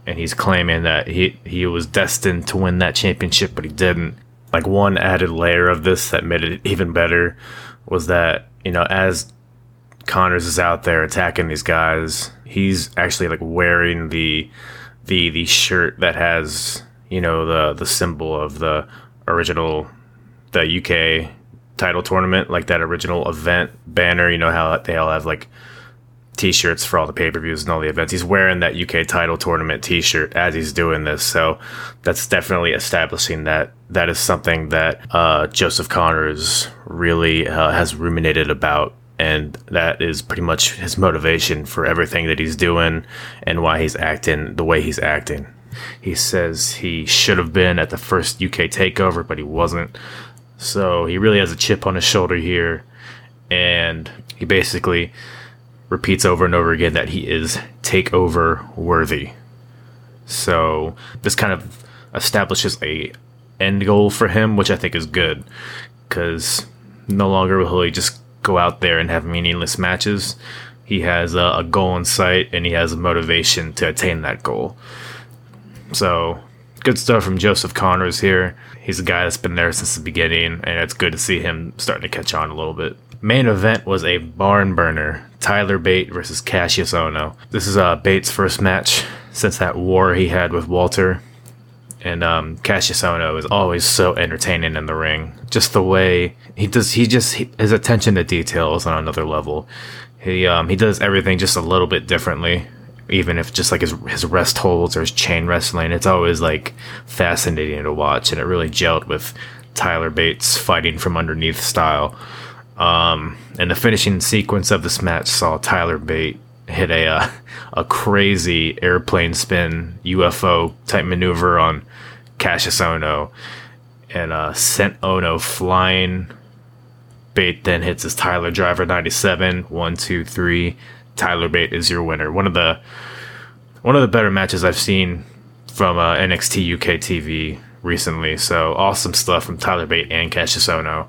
and he's claiming that he he was destined to win that championship, but he didn't. Like one added layer of this that made it even better was that you know as Connors is out there attacking these guys, he's actually like wearing the the the shirt that has you know the the symbol of the original the UK title tournament, like that original event banner. You know how they all have like t-shirts for all the pay-per-views and all the events. He's wearing that UK title tournament t-shirt as he's doing this. So that's definitely establishing that that is something that uh, Joseph Connors really uh, has ruminated about and that is pretty much his motivation for everything that he's doing and why he's acting the way he's acting. He says he should have been at the first UK takeover, but he wasn't. So he really has a chip on his shoulder here and he basically repeats over and over again that he is takeover worthy. So this kind of establishes a end goal for him, which I think is good because no longer will he just go out there and have meaningless matches. He has a, a goal in sight and he has a motivation to attain that goal. So, good stuff from Joseph Connors here. He's a guy that's been there since the beginning, and it's good to see him starting to catch on a little bit. Main event was a barn burner Tyler Bate versus Kassius Ohno. This is uh, Bate's first match since that war he had with Walter and um, Kassius Ohno is always so entertaining in the ring. Just the way he does, he just he, his attention to detail is on another level. He um, he does everything just a little bit differently, even if just like his his rest holds or his chain wrestling. It's always like fascinating to watch, and it really gelled with Tyler Bates fighting from underneath style. Um, and the finishing sequence of this match saw Tyler Bate hit a uh, a crazy airplane spin UFO type maneuver on Kassius Ohno and uh, sent Ohno flying. Bate then hits his Tyler Driver 97. One, two, three. Tyler Bate is your winner. One of the one of the better matches I've seen from uh, NXT UK TV recently. So awesome stuff from Tyler Bate and Kassius Ohno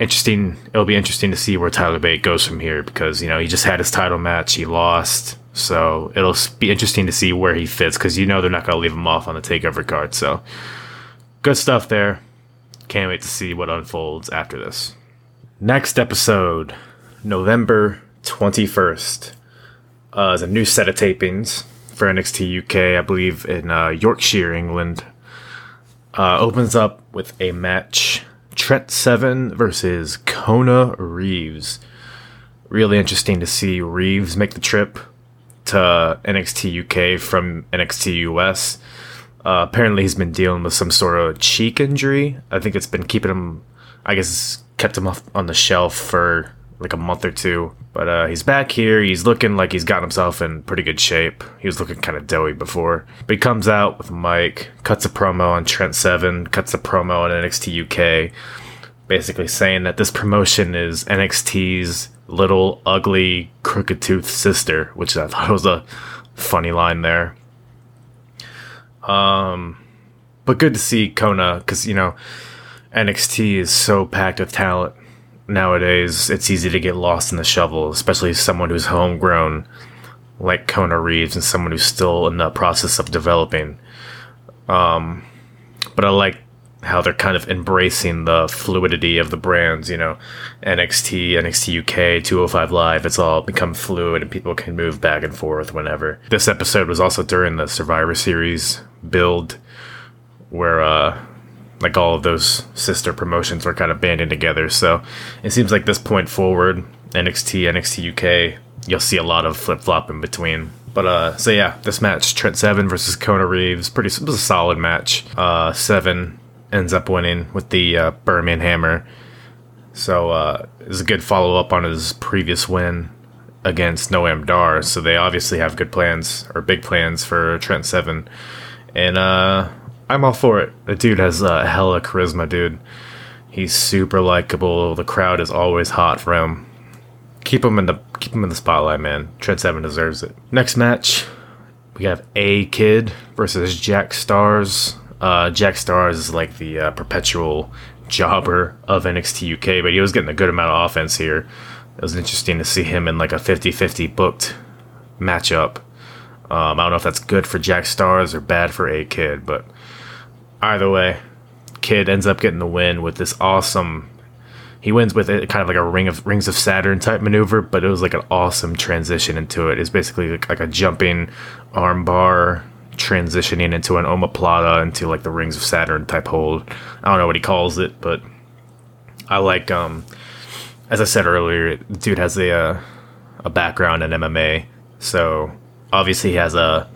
interesting. It'll be interesting to see where Tyler Bate goes from here because you know he just had his title match, he lost, so it'll be interesting to see where he fits because you know they're not going to leave him off on the takeover card. So good stuff there. Can't wait to see what unfolds after this. Next episode, November twenty first, uh, is a new set of tapings for NXT UK, I believe in uh, Yorkshire, England. Uh, opens up with a match Trent Seven versus Kona Reeves. Really interesting to see Reeves make the trip to NXT UK from NXT US. Uh, apparently, he's been dealing with some sort of cheek injury. I think it's been keeping him, I guess, kept him off on the shelf for like a month or two. But uh, he's back here. He's looking like he's got himself in pretty good shape. He was looking kind of doughy before. But he comes out with a mic, cuts a promo on Trent Seven, cuts a promo on NXT UK, basically saying that this promotion is NXT's little ugly crooked tooth sister, which I thought was a funny line there. Um, but good to see Kona because you know NXT is so packed with talent nowadays, it's easy to get lost in the shovel, especially someone who's homegrown like Kona Reeves and someone who's still in the process of developing. Um, but I like how they're kind of embracing the fluidity of the brands, you know, NXT, NXT UK, 205 Live, it's all become fluid and people can move back and forth whenever. This episode was also during the Survivor Series build where uh like all of those sister promotions were kind of banding together. So it seems like this point forward, NXT, NXT UK, you'll see a lot of flip flop in between. But uh, so yeah, this match, Trent Seven versus Kona Reeves, pretty it was a solid match. Uh, Seven ends up winning with the uh, Birmingham Hammer. So uh, it's a good follow up on his previous win against Noam Dar. So they obviously have good plans or big plans for Trent Seven, and uh, I'm all for it. The dude has uh, hella charisma, dude. He's super likable. The crowd is always hot for him. Keep him in the keep him in the spotlight, man. Trent Seven deserves it. Next match, we have A Kid versus Jack Starz. Uh, Jack Starz is like the uh, perpetual jobber of NXT UK, but he was getting a good amount of offense here. It was interesting to see him in like a 50-50 booked matchup. Um, I don't know if that's good for Jack Starz or bad for A Kid, but either way, Kid ends up getting the win with this awesome. He wins with it kind of like a ring of rings of Saturn type maneuver, but it was like an awesome transition into it. It's basically like, like a jumping armbar transitioning into an omoplata into like the rings of Saturn type hold. I don't know what he calls it, but I like um as I said earlier, the dude has a uh, a background in MMA, so obviously he has a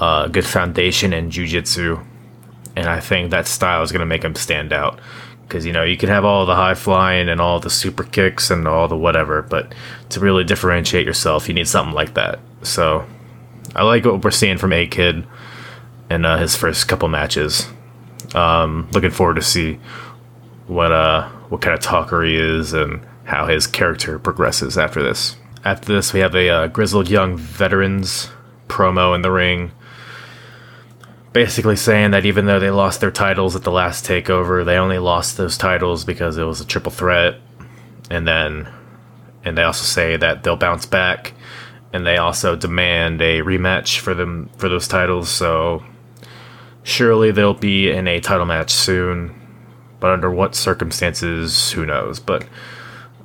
a good foundation in jiu-jitsu and I think that style is going to make him stand out. Because you know you can have all the high flying and all the super kicks and all the whatever, but to really differentiate yourself, you need something like that. So I like what we're seeing from A Kid in uh, his first couple matches. Um, looking forward to see what uh what kind of talker he is and how his character progresses after this. After this, we have a uh, grizzled young veterans promo in the ring basically saying that even though they lost their titles at the last takeover, they only lost those titles because it was a triple threat. And then, and they also say that they'll bounce back, and they also demand a rematch for them for those titles. So surely they'll be in a title match soon, but under what circumstances, who knows? But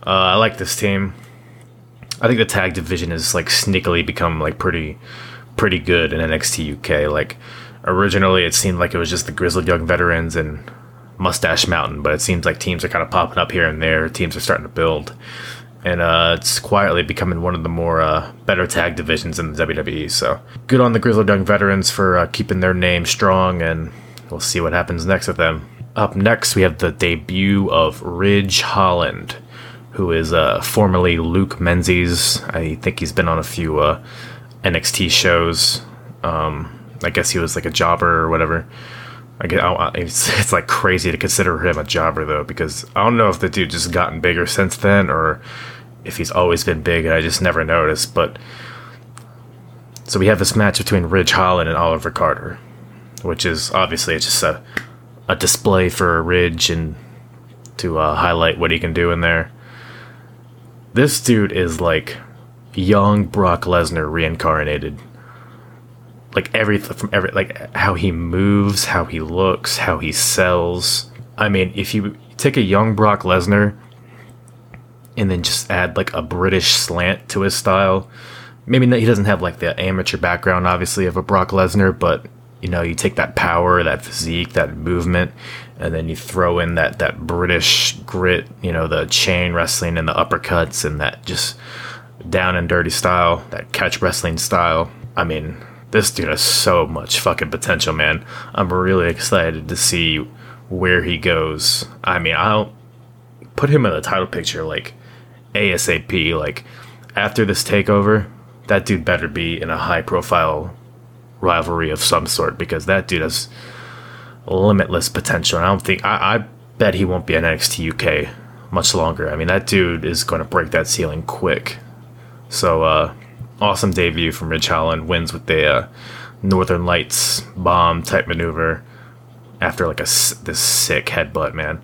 uh, I like this team. I think the tag division has like sneakily become like pretty pretty good in NXT UK. Like originally, it seemed like it was just the Grizzled Young Veterans and Mustache Mountain, but it seems like teams are kind of popping up here and there. Teams are starting to build, and uh, it's quietly becoming one of the more uh, better tag divisions in the WWE. So good on the Grizzled Young Veterans for uh, keeping their name strong, and we'll see what happens next with them. Up next, we have the debut of Ridge Holland, who is uh, formerly Luke Menzies. I think he's been on a few uh, NXT shows. Um, I guess he was like a jobber or whatever. I guess it's, it's like crazy to consider him a jobber though, because I don't know if the dude just gotten bigger since then or if he's always been big and I just never noticed. But so we have this match between Ridge Holland and Oliver Carter, which is obviously it's just a a display for Ridge and to uh, highlight what he can do in there. This dude is like young Brock Lesnar reincarnated like everything from every like how he moves, how he looks, how he sells. I mean, if you take a young Brock Lesnar and then just add like a British slant to his style, maybe he doesn't have like the amateur background obviously of a Brock Lesnar, but you know, you take that power, that physique, that movement, and then you throw in that that British grit, you know, the chain wrestling and the uppercuts and that just down and dirty style, that catch wrestling style. I mean, this dude has so much fucking potential, man. I'm really excited to see where he goes. I mean, I'll put him in the title picture like ASAP. Like after this takeover, that dude better be in a high profile rivalry of some sort because that dude has limitless potential. And I don't think I, I bet he won't be in NXT UK much longer. I mean, that dude is going to break that ceiling quick. So, uh, awesome debut from Ridge Holland. Wins with the uh, Northern Lights bomb type maneuver after like a this sick headbutt, man.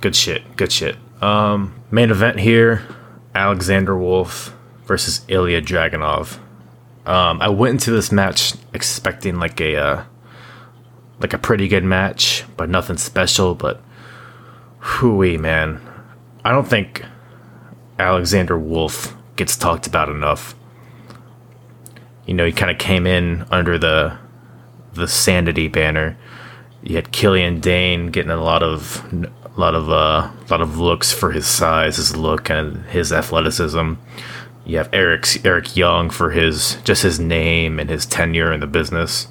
Good shit. Good shit. Um, main event here: Alexander Wolf versus Ilya Dragunov. Um, I went into this match expecting like a uh, like a pretty good match, but nothing special. But hooey, man, I don't think Alexander Wolf gets talked about enough. You know, he kind of came in under the the sanity banner. You had Killian Dain getting a lot of a lot of uh, a lot of looks for his size, his look, and his athleticism. You have Eric Eric Young for his just his name and his tenure in the business,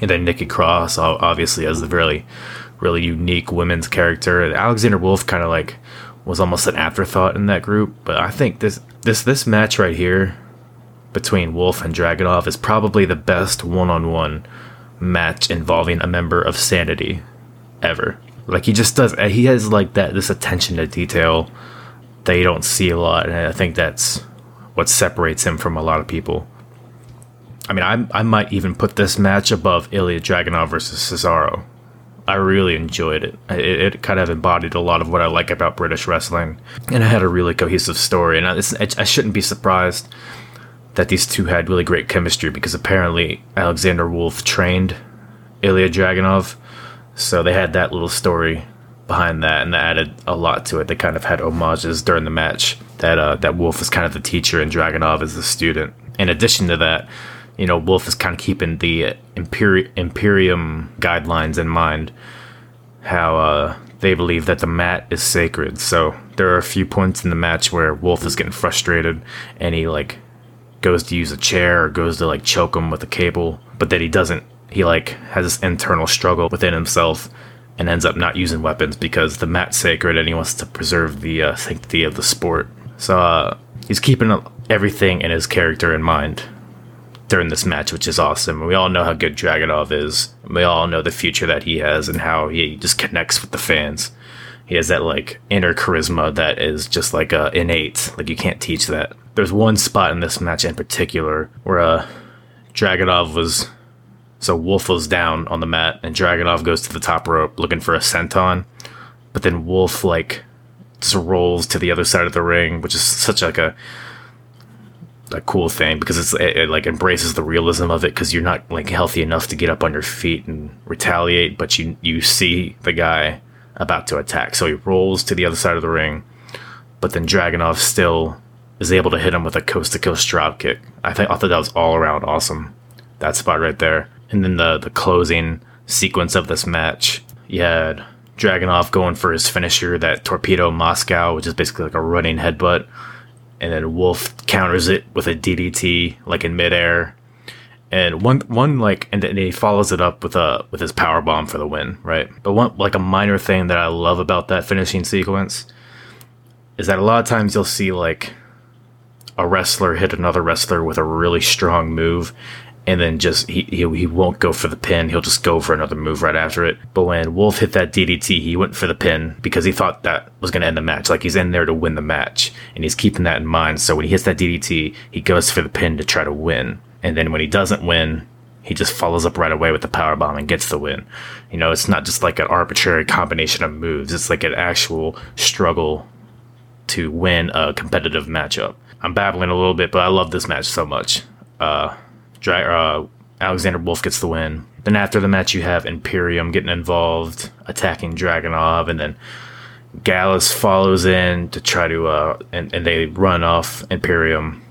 and then Nikki Cross obviously as the really really unique women's character. And Alexander Wolf kind of like was almost an afterthought in that group. But I think this this this match right here between Wolf and Dragunov is probably the best one-on-one match involving a member of Sanity ever. Like he just does he has like that this attention to detail that you don't see a lot and I think that's what separates him from a lot of people. I mean, I, I might even put this match above Ilya Dragunov versus Cesaro. I really enjoyed it. it. it. kind of embodied a lot of what I like about British wrestling, and it had a really cohesive story. And I, I shouldn't be surprised that these two had really great chemistry because apparently Alexander Wolf trained Ilya Dragunov, so they had that little story behind that, and that added a lot to it. They kind of had homages during the match that uh, that Wolf is kind of the teacher and Dragunov is the student. In addition to that, you know, Wolf is kind of keeping the Imperi- Imperium guidelines in mind, how uh, they believe that the mat is sacred. So there are a few points in the match where Wolf is getting frustrated and he like goes to use a chair or goes to like choke him with a cable, but that he doesn't. He like has this internal struggle within himself and ends up not using weapons because the mat's sacred and he wants to preserve the uh, sanctity of the sport. So uh, he's keeping everything in his character in mind during this match, which is awesome. We all know how good Dragunov is. We all know the future that he has and how he just connects with the fans. He has that like inner charisma that is just like uh, innate. Like you can't teach that. There's one spot in this match in particular where uh, Dragunov was So Wolf was down on the mat, and Dragunov goes to the top rope looking for a senton. But then Wolf like just rolls to the other side of the ring, which is such like a a cool thing because it's it, it like embraces the realism of it because you're not like healthy enough to get up on your feet and retaliate, but you you see the guy about to attack, so he rolls to the other side of the ring, but then Dragunov still is able to hit him with a coast to coast drop kick. I think I thought that was all around awesome. That spot right there, and then the the closing sequence of this match, you had Dragunov going for his finisher, that torpedo Moscow, which is basically like a running headbutt and then Wolf counters it with a DDT like in midair, and one one like and then he follows it up with a with his power bomb for the win, right? But one like a minor thing that I love about that finishing sequence is that a lot of times you'll see like a wrestler hit another wrestler with a really strong move and then just he, he, he won't go for the pin. He'll just go for another move right after it. But when Wolf hit that DDT, he went for the pin because he thought that was going to end the match. Like he's in there to win the match, and he's keeping that in mind. So when he hits that DDT, he goes for the pin to try to win. And then when he doesn't win, he just follows up right away with the power bomb and gets the win. You know, it's not just like an arbitrary combination of moves. It's like an actual struggle to win a competitive matchup. I'm babbling a little bit, but I love this match so much. Uh, uh, Alexander Wolf gets the win. Then after the match, you have Imperium getting involved, attacking Dragunov, and then Gallus follows in to try to, uh, and, and they run off Imperium.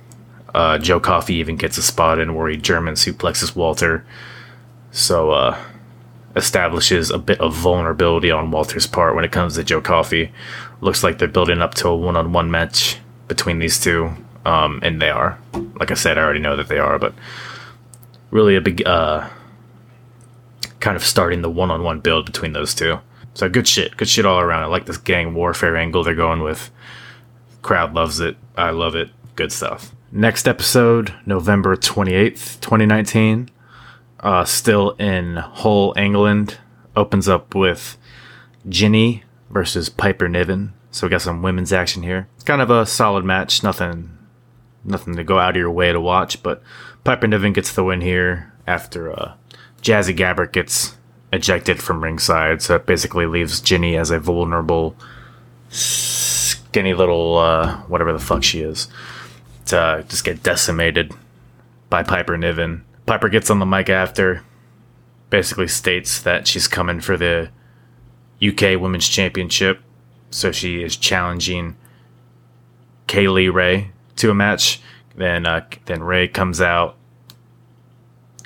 Uh, Joe Coffey even gets a spot in where he German suplexes Walter. So, uh, establishes a bit of vulnerability on Walter's part when it comes to Joe Coffey. Looks like they're building up to a one on one match between these two. Um, and they are. Like I said, I already know that they are, but really a big uh, kind of starting the one-on-one build between those two. So good shit, good shit all around. I like this gang warfare angle they're going with. Crowd loves it. I love it. Good stuff. Next episode, November 28th, 2019. Uh, still in Hull, England. Opens up with Jinny versus Piper Niven. So we got some women's action here. Kind of a solid match. Nothing, nothing to go out of your way to watch, but Piper Niven gets the win here after uh, Jazzy Gabert gets ejected from ringside. So it basically leaves Jinny as a vulnerable, skinny little, uh, whatever the fuck she is, to just get decimated by Piper Niven. Piper gets on the mic after, basically states that she's coming for the UK Women's Championship. So she is challenging Kay Lee Ray to a match. Then uh, then Ray comes out,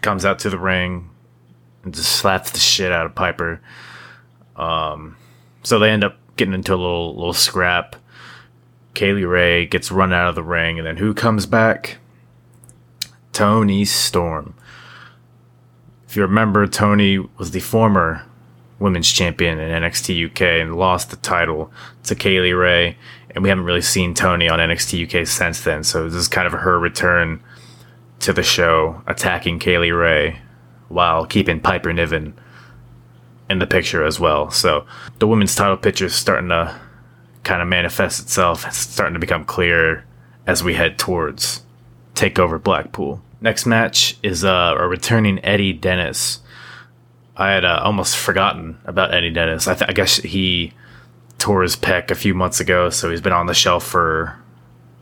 comes out to the ring, and just slaps the shit out of Piper. Um, so they end up getting into a little little scrap. Kay Lee Ray gets run out of the ring, and then who comes back? Toni Storm. If you remember, Toni was the former women's champion in NXT UK and lost the title to Kay Lee Ray and we haven't really seen Toni on NXT UK since then. So this is kind of her return to the show, attacking Kay Lee Ray while keeping Piper Niven in the picture as well. So the women's title picture is starting to kind of manifest itself. It's starting to become clear as we head towards Takeover Blackpool. Next match is uh, a returning Eddie Dennis. I had uh, almost forgotten about Eddie Dennis. I, th- I guess he tore his pec a few months ago, so he's been on the shelf for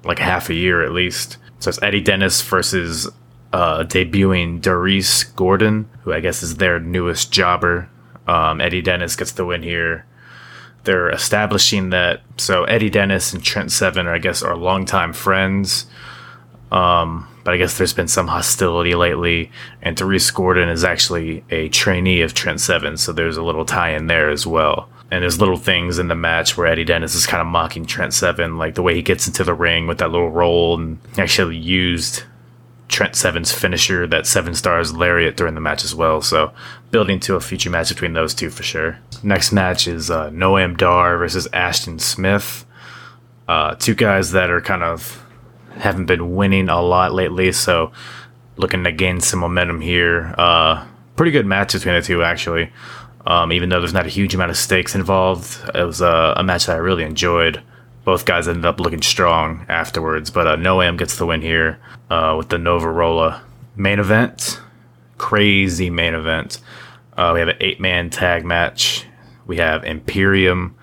like half a year at least. So it's Eddie Dennis versus uh, debuting Darius Gordon, who I guess is their newest jobber. Um, Eddie Dennis gets the win here. They're establishing that so Eddie Dennis and Trent Seven, are, I guess, are longtime friends. Um, but I guess there's been some hostility lately, and Darius Gordon is actually a trainee of Trent Seven, so there's a little tie in there as well and there's little things in the match where Eddie Dennis is kind of mocking Trent Seven, like the way he gets into the ring with that little roll, and actually used Trent Seven's finisher, that seven stars lariat during the match as well. So building to a future match between those two for sure. Next match is uh, Noam Dar versus Ashton Smith. Uh, two guys that are kind of haven't been winning a lot lately, so looking to gain some momentum here. Uh, pretty good match between the two actually. Um, even though there's not a huge amount of stakes involved, it was a, a, match that I really enjoyed. Both guys ended up looking strong afterwards, but uh, Noam gets the win here uh, with the Nova Rolla. Main event crazy main event. Uh, we have an eight man tag match. We have Imperium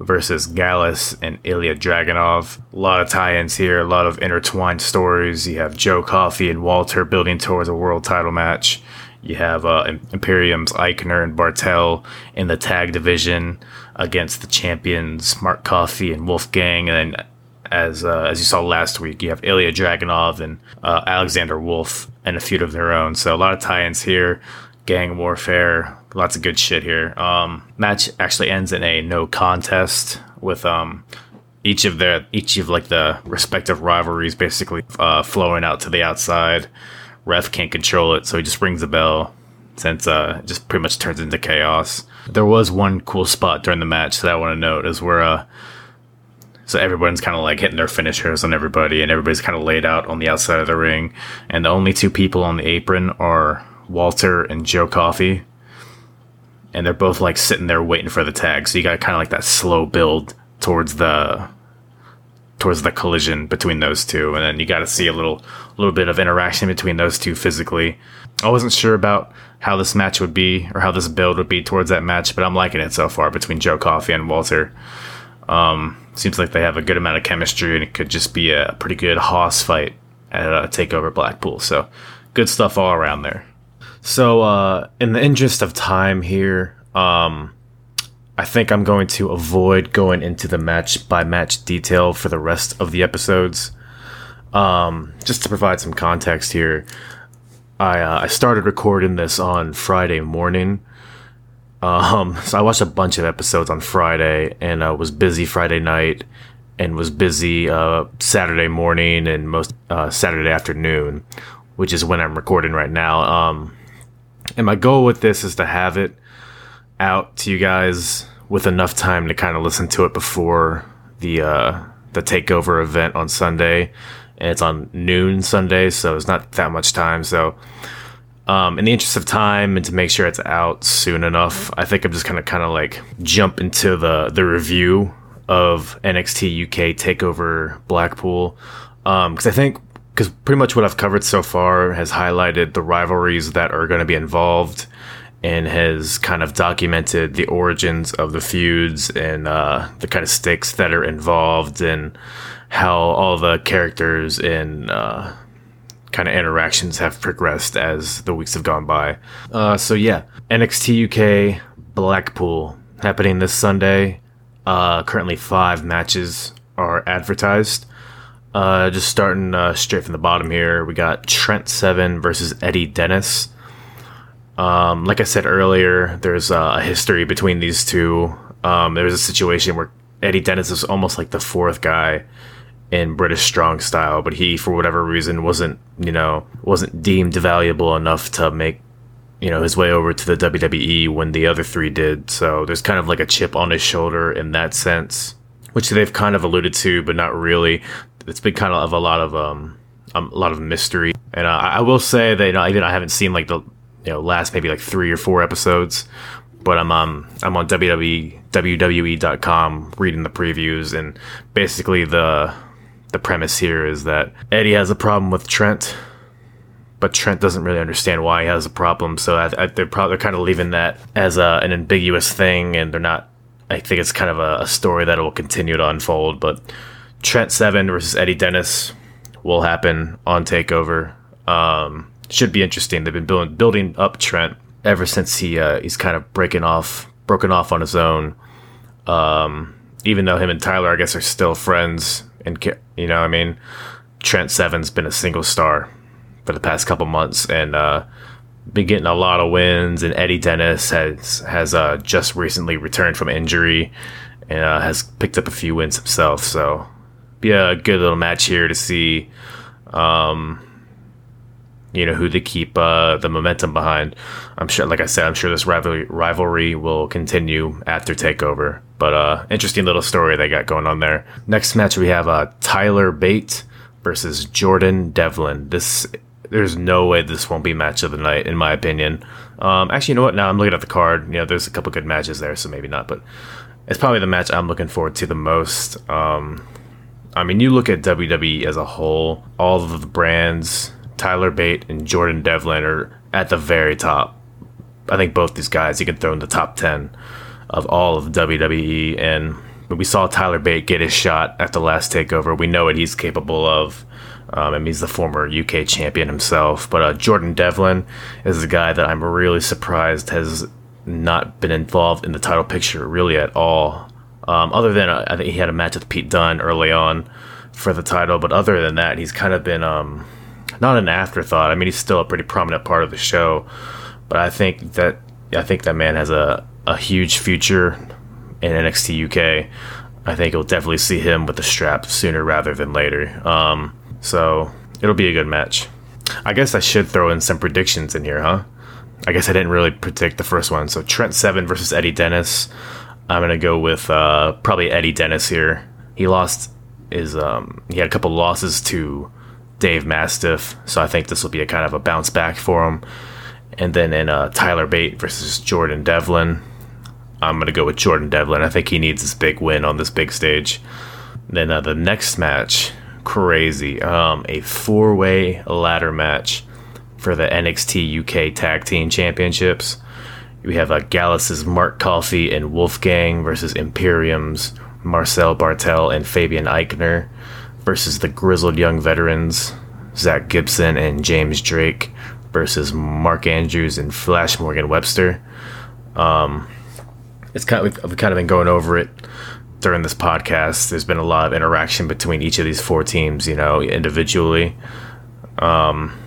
versus Gallus and Ilya Dragunov. A lot of tie ins here, a lot of intertwined stories. You have Joe Coffey and Walter building towards a world title match. You have uh, Imperium's Aichner and Barthel in the tag division against the champions Mark Coffey and Wolfgang. And then, as uh, as you saw last week, you have Ilya Dragunov and uh, Alexander Wolf and a feud of their own. So a lot of tie-ins here, gang warfare, lots of good shit here. Um, match actually ends in a no contest with um, each of their each of like the respective rivalries basically uh, flowing out to the outside. Ref can't control it, so he just rings the bell. Since uh, it just pretty much turns into chaos. There was one cool spot during the match that I want to note is where uh, so everyone's kind of like hitting their finishers on everybody, and everybody's kind of laid out on the outside of the ring. And the only two people on the apron are Walter and Joe Coffey. And they're both like sitting there waiting for the tag. So you got kind of like that slow build towards the towards the collision between those two, and then you got to see a little little bit of interaction between those two physically. I wasn't sure about how this match would be or how this build would be towards that match, but I'm liking it so far between Joe Coffey and Walter. Um, seems like they have a good amount of chemistry, and it could just be a pretty good Hoss fight at a Takeover Blackpool. So, good stuff all around there. So, uh, in the interest of time here, um, I think I'm going to avoid going into the match by match detail for the rest of the episodes. Um, just to provide some context here, I uh, I started recording this on Friday morning. Um, so I watched a bunch of episodes on Friday and uh, was busy Friday night and was busy uh, Saturday morning and most uh, Saturday afternoon, which is when I'm recording right now. Um, and my goal with this is to have it out to you guys with enough time to kind of listen to it before the uh, the takeover event on Sunday. And it's on noon Sunday, so it's not that much time. So um, in the interest of time and to make sure it's out soon enough, I think I'm just gonna kind of like jump into the the review of NXT UK Takeover Blackpool because um, I think because pretty much what I've covered so far has highlighted the rivalries that are going to be involved and has kind of documented the origins of the feuds and uh, the kind of stakes that are involved and how all the characters and uh, kind of interactions have progressed as the weeks have gone by. Uh, so yeah, NXT UK Blackpool happening this Sunday. Uh, currently, five matches are advertised. Uh, just starting uh, straight from the bottom here, we got Trent Seven versus Eddie Dennis. Um, like I said earlier, there's a history between these two. Um, there was a situation where Eddie Dennis was almost like the fourth guy in British strong style, but he, for whatever reason, wasn't you know wasn't deemed valuable enough to make you know his way over to the WWE when the other three did. So there's kind of like a chip on his shoulder in that sense, which they've kind of alluded to, but not really. It's been kind of a lot of um, a lot of mystery, and uh, I will say that you know, even I haven't seen like the you know last maybe like three or four episodes, but I'm um I'm on WWE WWE.com reading the previews and basically the the premise here is that Eddie has a problem with Trent, but Trent doesn't really understand why he has a problem. So I, I, they're probably kind of leaving that as a, an ambiguous thing, and they're not. I think it's kind of a, a story that will continue to unfold. But Trent Seven versus Eddie Dennis will happen on Takeover. Um, should be interesting. They've been building building up Trent ever since he uh, he's kind of breaking off, broken off on his own. Um, even though him and Tyler, I guess, are still friends and you know, I mean, Trent Seven's been a single star for the past couple months and uh, been getting a lot of wins. And Eddie Dennis has has uh, just recently returned from injury and uh, has picked up a few wins himself. So be a good little match here to see. Um, you know who to keep uh, the momentum behind. I'm sure, like I said, I'm sure this rivalry rivalry will continue after Takeover. But uh, interesting little story they got going on there. Next match we have uh, Tyler Bate versus Jordan Devlin. This there's no way this won't be match of the night in my opinion. Um, actually, you know what? Now I'm looking at the card. You know, there's a couple good matches there, so maybe not. But it's probably the match I'm looking forward to the most. Um, I mean, you look at WWE as a whole, all of the brands Tyler Bate and Jordan Devlin are at the very top. I think both these guys you can throw in the top ten of all of WWE. And we saw Tyler Bate get his shot at the last takeover. We know what he's capable of. Um, and he's the former UK champion himself. But uh, Jordan Devlin is a guy that I'm really surprised has not been involved in the title picture really at all. Um, other than uh, I think he had a match with Pete Dunne early on for the title, but other than that, he's kind of been um, not an afterthought. I mean, he's still a pretty prominent part of the show, but I think that I think that man has a, a huge future in NXT UK. I think you'll definitely see him with the strap sooner rather than later. Um, so it'll be a good match. I guess I should throw in some predictions in here, huh? I guess I didn't really predict the first one. So Trent Seven versus Eddie Dennis. I'm gonna go with uh, probably Eddie Dennis here. He lost his um, he had a couple losses to Dave Mastiff, so I think this will be a kind of a bounce back for him. And then in uh, Tyler Bate versus Jordan Devlin, I'm gonna go with Jordan Devlin. I think he needs this big win on this big stage. Then uh, the next match, crazy, um, a four-way ladder match for the NXT UK Tag Team Championships. We have uh, Gallus's Mark Coffey and Wolfgang versus Imperium's Marcel Barthel and Fabian Aichner versus the grizzled young veterans Zack Gibson and James Drake versus Mark Andrews and Flash Morgan Webster. Um, it's kind of, we've, kind of been going over it during this podcast. There's been a lot of interaction between each of these four teams, you know, individually. Um,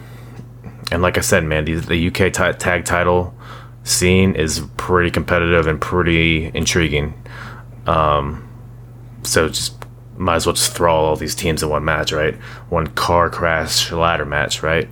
and like I said, man, the, the UK t- tag title scene is pretty competitive and pretty intriguing. Um, so just might as well just throw all these teams in one match, right? One car crash ladder match, right?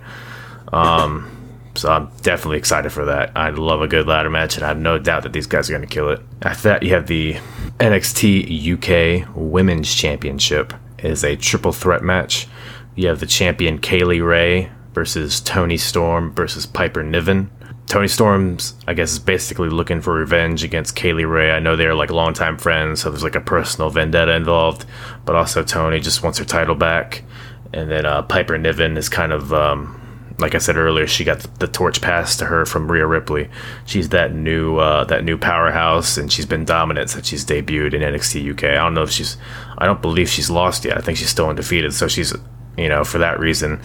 Um, so I'm definitely excited for that. I love a good ladder match, and I have no doubt that these guys are going to kill it. After that, you have the NXT UK Women's Championship is a triple threat match. You have the champion Kay Lee Ray versus Toni Storm versus Piper Niven. Toni Storm's, I guess, is basically looking for revenge against Kay Lee Ray. I know they're like longtime friends, so there's like a personal vendetta involved. But also, Toni just wants her title back. And then uh, Piper Niven is kind of, um, like I said earlier, she got the, torch passed to her from Rhea Ripley. She's that new, uh, that new powerhouse, and she's been dominant since she's debuted in NXT UK. I don't know if she's, I don't believe she's lost yet. I think she's still undefeated. So she's, you know, for that reason,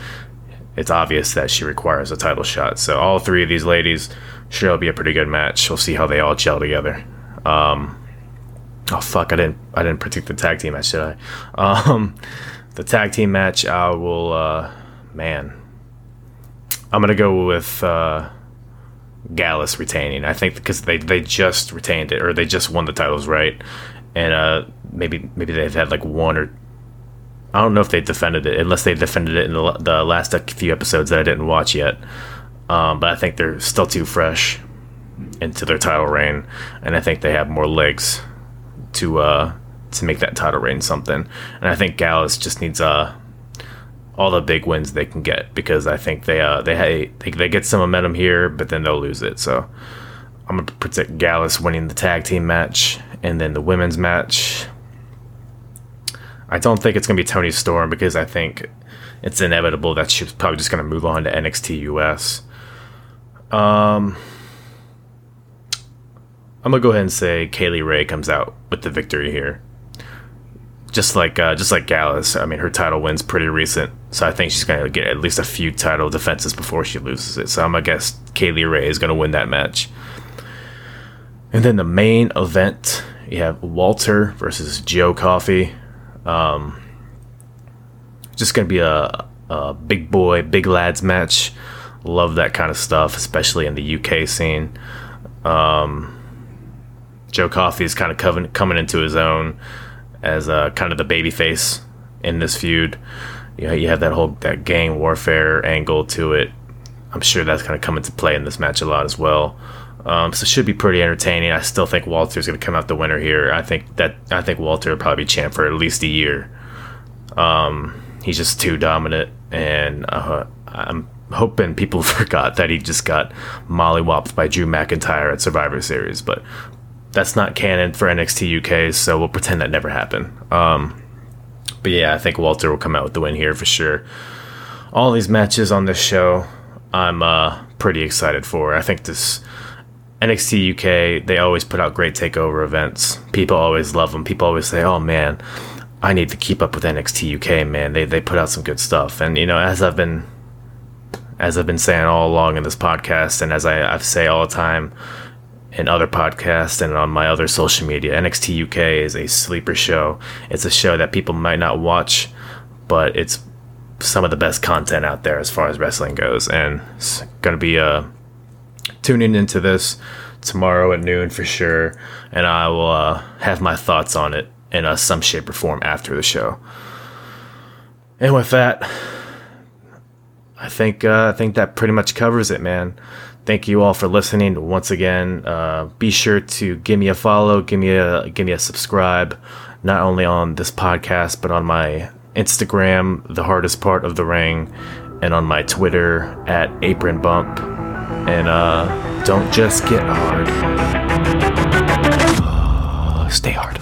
it's obvious that she requires a title shot. So all three of these ladies sure it'll be a pretty good match. We'll see how they all gel together. Um, oh fuck, I didn't I didn't predict the tag team match, did I? Um, the tag team match, I will. Uh, man, I'm gonna go with uh, Gallus retaining. I think because they they just retained it or they just won the titles, right? And uh, maybe maybe they've had like one or I don't know if they defended it, unless they defended it in the, the last few episodes that I didn't watch yet. Um, but I think they're still too fresh into their title reign, and I think they have more legs to uh, to make that title reign something. And I think Gallus just needs uh, all the big wins they can get because I think they uh, they, they they get some momentum here, but then they'll lose it. So I'm gonna predict Gallus winning the tag team match, and then the women's match. I don't think it's to be Toni Storm because I think it's inevitable that she's probably just to move on to NXT US. Um, I'm gonna go ahead and say Kay Lee Ray comes out with the victory here. Just like uh, just like Gallus, I mean her title win's pretty recent, so I think she's gonna get at least a few title defenses before she loses it. So I'm gonna guess Kay Lee Ray is gonna win that match. And then the main event, you have Walter versus Joe Coffey. Um, just gonna be a, a big boy, big lads match. Love that kind of stuff, especially in the UK scene. Um, Joe Coffey is kind of coming coming into his own as a, kind of the baby face in this feud. You know, you have that whole that gang warfare angle to it. I'm sure that's going to come into play in this match a lot as well. Um, so it should be pretty entertaining. I still think Walter's going to come out the winner here. I think that I think Walter will probably be champ for at least a year. Um, he's just too dominant, and uh, I'm hoping people forgot that he just got mollywopped by Drew McIntyre at Survivor Series, but that's not canon for NXT UK, so we'll pretend that never happened. Um, but yeah, I think Walter will come out with the win here for sure. All these matches on this show, I'm uh, pretty excited for. I think this NXT UK, they always put out great takeover events. People always love them. People always say, "Oh man, I need to keep up with NXT UK, man. They they put out some good stuff." And you know, as I've been as I've been saying all along in this podcast, and as I, I say all the time in other podcasts and on my other social media, NXT UK is a sleeper show. It's a show that people might not watch, but it's some of the best content out there as far as wrestling goes. And it's going to be uh, tuning into this tomorrow at noon for sure. And I will uh, have my thoughts on it in uh, some shape or form after the show. And with that, I think uh, I think that pretty much covers it, man thank you all for listening once again. Uh, be sure to give me a follow, give me a give me a subscribe, not only on this podcast but on my Instagram, the hardest part of the ring, and on my Twitter at apron bump. And uh, don't just get hard, uh, stay hard.